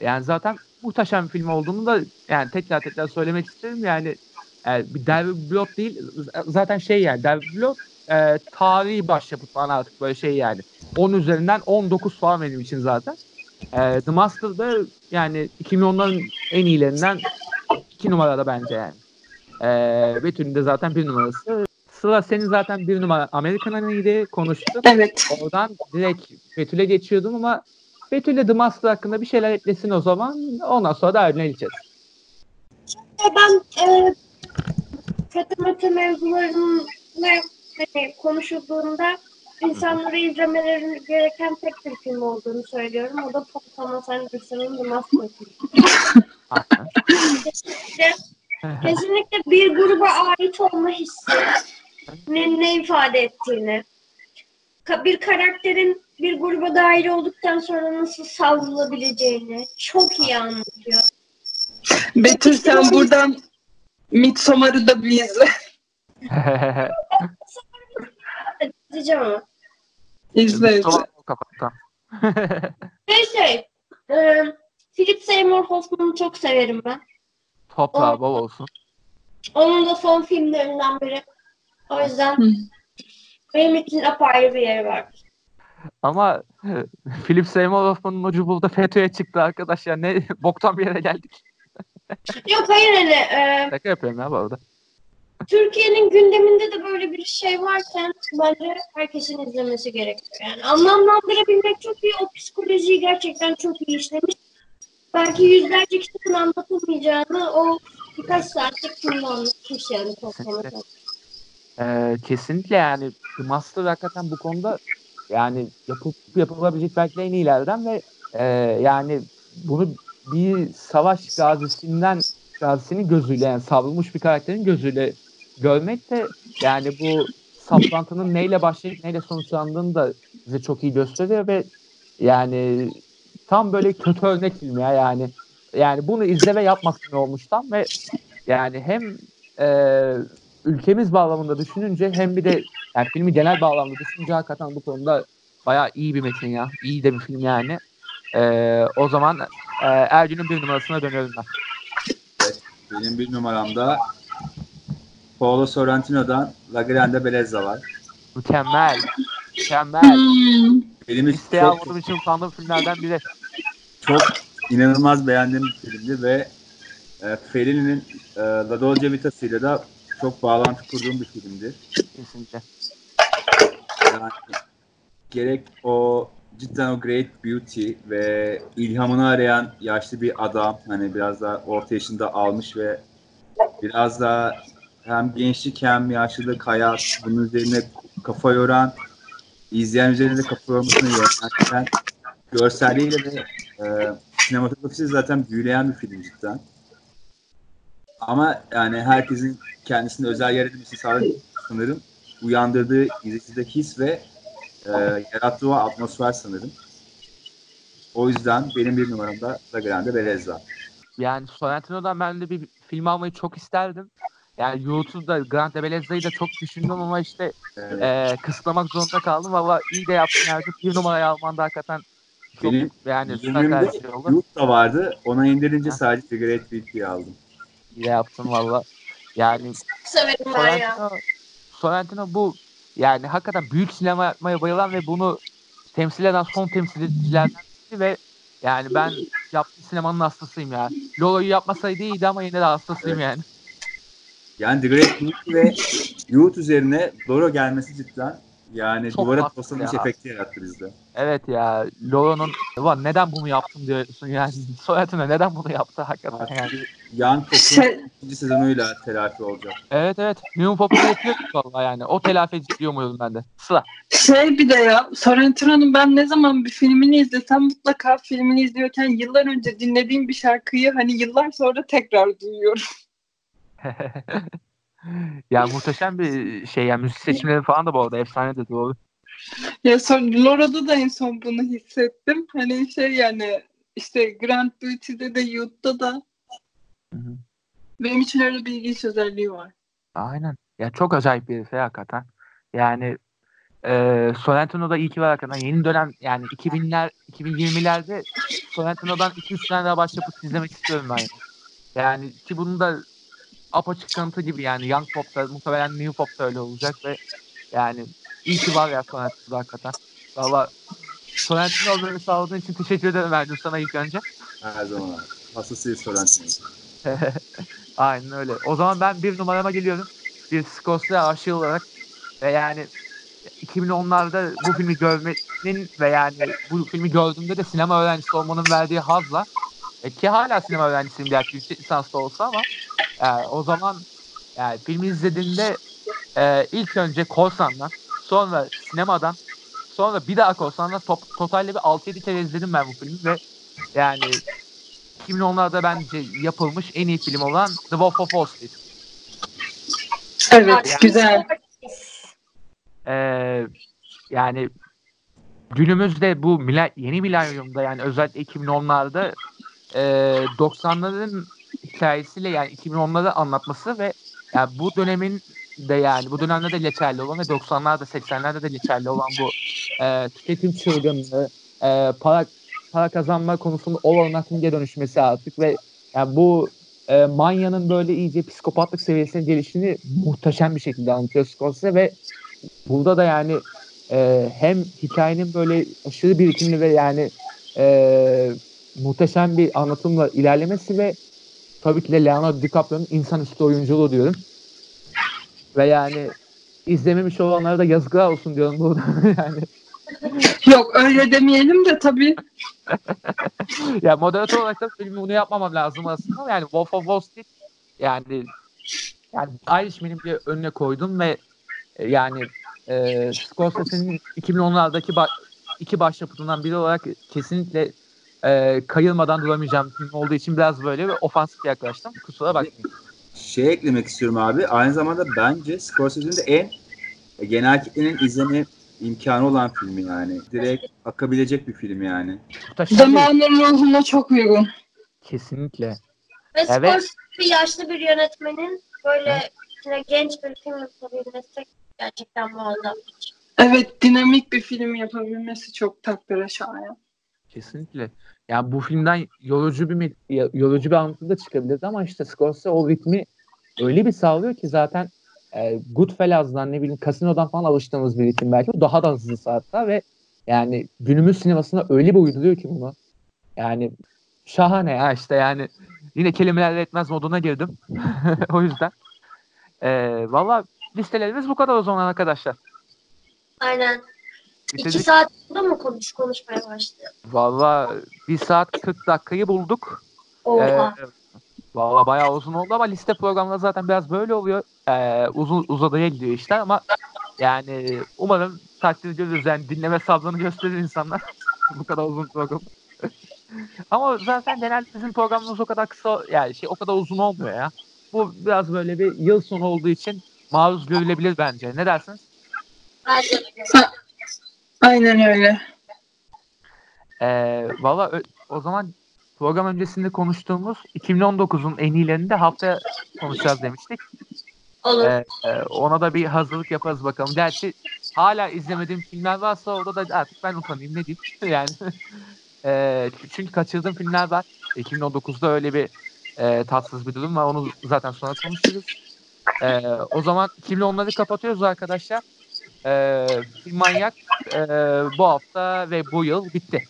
yani zaten muhteşem bir film olduğunu da yani tekrar tekrar söylemek isterim yani e, bir Derby Blood değil zaten şey yani Derby Blood e, tarihi başyapıt falan artık böyle şey yani 10 üzerinden 19 falan benim için zaten. E, The Master'da yani 2010'ların en iyilerinden 2 numarada bence yani. E, Betül'ün de zaten bir numarası. Sıra senin zaten bir numara Amerikan Honey'de konuştuk. Evet. Oradan direkt Betül'e geçiyordum ama Betül de The Master hakkında bir şeyler eklesin o zaman. Ondan sonra da Erdoğan'a geçeceğiz. ben e, FETÖ METÖ mevzularını hani konuşulduğunda insanlara izlemeleri gereken tek bir film olduğunu söylüyorum. O da Paul Thomas Anderson'ın The Master. Kesinlikle, bir gruba ait olma hissinin ne ifade ettiğini, ka- bir karakterin bir gruba dair olduktan sonra nasıl savrulabileceğini çok iyi anlatıyor. Betül sen buradan Midsommar'ı da bir izle. Diyeceğim ama. İzle kapattım. Şey şey, e, Philip Seymour Hoffman'ı çok severim ben. Toprağı bol olsun. Onun da son filmlerinden biri. O yüzden benim için apayrı bir yeri var. Ama Philip Seymour Hoffman'ın ucu burada FETÖ'ye çıktı arkadaş ya. Ne boktan bir yere geldik. Yok hayır hani e, Şaka yapıyorum ya bu arada. Türkiye'nin gündeminde de böyle bir şey varken bence herkesin izlemesi gerekiyor. Yani anlamlandırabilmek çok iyi. O psikolojiyi gerçekten çok iyi işlemiş. Belki yüzlerce kitabın anlatılmayacağını o birkaç saatlik filmde anlatmış yani. Kesinlikle. Ee, kesinlikle yani The Master hakikaten bu konuda yani yapıp yapılabilecek belki en iyilerden ve e, yani bunu bir savaş gazisinden gazisinin gözüyle yani savrulmuş bir karakterin gözüyle görmek de yani bu saplantının neyle başlayıp neyle sonuçlandığını da bize çok iyi gösteriyor ve yani tam böyle kötü örnek film ya yani yani bunu izle ve yapmasın olmuş tam ve yani hem e, ülkemiz bağlamında düşününce hem bir de yani filmi genel bağlamda düşününce hakikaten bu konuda bayağı iyi bir metin ya. İyi de bir film yani. E, o zaman e, Ergün'ün bir numarasına dönüyorum ben. Benim bir numaramda Paolo Sorrentino'dan La Grande Bellezza var. Mükemmel. Mükemmel. Hmm. Benim Listeye çok, almadığım için utandığım filmlerden biri. Çok inanılmaz beğendiğim bir filmdi ve e, Fellini'nin e, La Dolce Vita'sıyla da çok bağlantı kurduğum bir filmdir. Kesinlikle. Yani gerek o cidden o great beauty ve ilhamını arayan yaşlı bir adam hani biraz daha orta yaşında almış ve biraz daha hem gençlik hem yaşlılık hayat bunun üzerine kafa yoran izleyen üzerinde kafa yormasını yöneten görselliğiyle ve e, sinematografisi zaten büyüleyen bir film cidden. Ama yani herkesin kendisine özel yer edilmesi sanırım uyandırdığı izleyicide his ve e, yarattığı atmosfer sanırım. O yüzden benim bir numaramda La Grande Bellezza. Yani Sorrentino'dan ben de bir film almayı çok isterdim. Yani YouTube'da Grand Belezza'yı da çok düşündüm ama işte Evet. e, kısıtlamak zorunda kaldım. Valla iyi de yaptın Ergün. Bir numarayı alman da hakikaten çok Benim yani oldu. Youth da vardı. Ona indirince Ha. sadece Great Beauty'yi aldım. İyi de yaptın valla. Yani Severim ben ya. Sorrentino, bu yani hakikaten büyük sinema yapmaya bayılan ve bunu temsil eden son temsilcilerden biri ve yani ben yaptığı sinemanın hastasıyım ya. Lolo'yu yapmasaydı iyiydi ama yine de hastasıyım yani. Yani The Great Beauty ve Youth üzerine Doro gelmesi cidden Yani Çok duvara toslanmış ya. efekti yarattı bizde. Evet ya Loro'nun ulan neden bunu yaptın diyorsun yani soyadına neden bunu yaptı hakikaten yani. Young Pop'un Şey, ikinci sezonuyla telafi olacak. Evet evet. New Pop'u yapıyor valla yani. O telafi ediyor muyum ben de? Sıra. şey bir de ya Sorrentino'nun ben ne zaman bir filmini izlesem mutlaka filmini izliyorken yıllar önce dinlediğim bir şarkıyı hani yıllar sonra tekrar duyuyorum. ya muhteşem bir şey yani müzik seçimleri falan da bu arada efsane de doğru. Ya son Lora'da da en son bunu hissettim. Hani şey yani işte Grand Beauty'de de Youth'ta da Hı hı. benim için öyle bir ilginç özelliği var. Aynen. Ya çok acayip bir herif ya hakikaten. Yani e, Sorrentino'da iyi ki var hakikaten. Yeni dönem yani 2000'ler 2020'lerde Sorrentino'dan 2-3 tane daha başyapıt izlemek istiyorum ben. Yani. yani ki bunun da apaçık kanıtı gibi yani Young Pop'ta muhtemelen New Pop'ta öyle olacak ve yani iyi ki var ya Sorrentino'da hakikaten. Valla Sorrentino olmayı sağladığın için teşekkür ederim verdim sana ilk önce. Her zaman. Hastasıyız Sorrentino. Aynen öyle. O zaman ben bir numarama geliyorum. Bir Scorsese aşığı olarak ve yani 2010'larda bu filmi görmenin ve yani bu filmi gördüğümde de sinema öğrencisi olmanın verdiği hazla e, ki hala sinema öğrencisiyim gerçi yüksek lisanslı olsa ama e, o zaman yani filmi izlediğimde e, ilk önce korsandan sonra sinemadan sonra bir daha korsandan top, totalde bir 6-7 kere izledim ben bu filmi ve yani 2010'larda bence yapılmış en iyi film olan The Wolf of Wall Street. Evet Yani- güzel. Ee, yani günümüzde bu mila- yeni milenyumda yani özellikle 2010'larda e, 90'ların hikayesiyle yani 2010'ları anlatması ve yani bu dönemin de yani bu dönemde de geçerli olan ve 90'larda 80'lerde de geçerli olan bu e, tüketim çılgınlığı, e, para para kazanma konusunda olan aklın geri dönüşmesi artık ve yani bu e, manyanın böyle iyice psikopatlık seviyesine gelişini muhteşem bir şekilde anlatıyor Scorsese ve burada da yani e, hem hikayenin böyle aşırı birikimli ve yani e, muhteşem bir anlatımla ilerlemesi ve tabii ki de Leonardo DiCaprio'nun insanüstü oyunculuğu diyorum. Ve yani izlememiş olanlara da yazıklar olsun diyorum burada yani. Yok öyle demeyelim de tabii. ya moderatör olarak da filmi bunu yapmamam lazım aslında. Yani Wolf of Wall Street yani yani Irishman'in bir önüne koydum ve e, yani e, Scorsese'nin 2010'lardaki ba- iki başyapıtından biri olarak kesinlikle e, kayılmadan duramayacağım film olduğu için biraz böyle bir ofansif yaklaştım. Kusura bakmayın. Şey eklemek istiyorum abi. Aynı zamanda bence Scorsese'nin de en e, genel kitlenin izleme imkanı olan filmi yani. Direkt akabilecek bir film yani. Zamanın ruhuna çok uygun. Kesinlikle. Ve Evet. Scorsese bir yaşlı bir yönetmenin böyle içine genç bir film yapabilmesi gerçekten muazzam. Evet dinamik bir film yapabilmesi çok takdire şayan. Kesinlikle. Yani bu filmden yorucu bir yorucu bir anlatı da çıkabilirdi ama işte Scorsese o ritmi öyle bir sağlıyor ki zaten e, Goodfellas'dan ne bileyim Casino'dan falan alıştığımız bir ritim belki. Daha da hızlısı hatta ve yani günümüz sinemasına öyle bir uyduruyor ki bunu. Yani şahane ya işte yani yine kelimelerle etmez moduna girdim. o yüzden. E, Valla listelerimiz bu kadar o zaman arkadaşlar. Aynen. İki Bitirdik. saat oldu mu konuş konuşmaya başladı. Valla 1 saat 40 dakikayı bulduk. Oha. Ee, Valla bayağı uzun oldu ama liste programları zaten biraz böyle oluyor. Ee, uzun uzadıya gidiyor işte ama yani umarım takdir ediyoruz yani dinleme sabrını gösterir insanlar. Bu kadar uzun program. ama zaten genelde bizim programımız o kadar kısa yani şey o kadar uzun olmuyor ya. Bu biraz böyle bir yıl sonu olduğu için maruz görülebilir bence. Ne dersiniz? Bence. Aynen öyle. Ee, Valla o zaman program öncesinde konuştuğumuz 2019'un en iyilerini de haftaya konuşacağız demiştik. Olur. Ee, e, ona da bir hazırlık yaparız bakalım. Gerçi hala izlemediğim filmler varsa orada da artık ben utanayım ne diyeyim. yani e, çünkü kaçırdığım filmler var. 2019'da öyle bir e, tatsız bir durum var. Onu zaten sonra konuşuruz. E, o zaman 2010'ları kapatıyoruz arkadaşlar. E, Manyak e, bu hafta ve bu yıl bitti.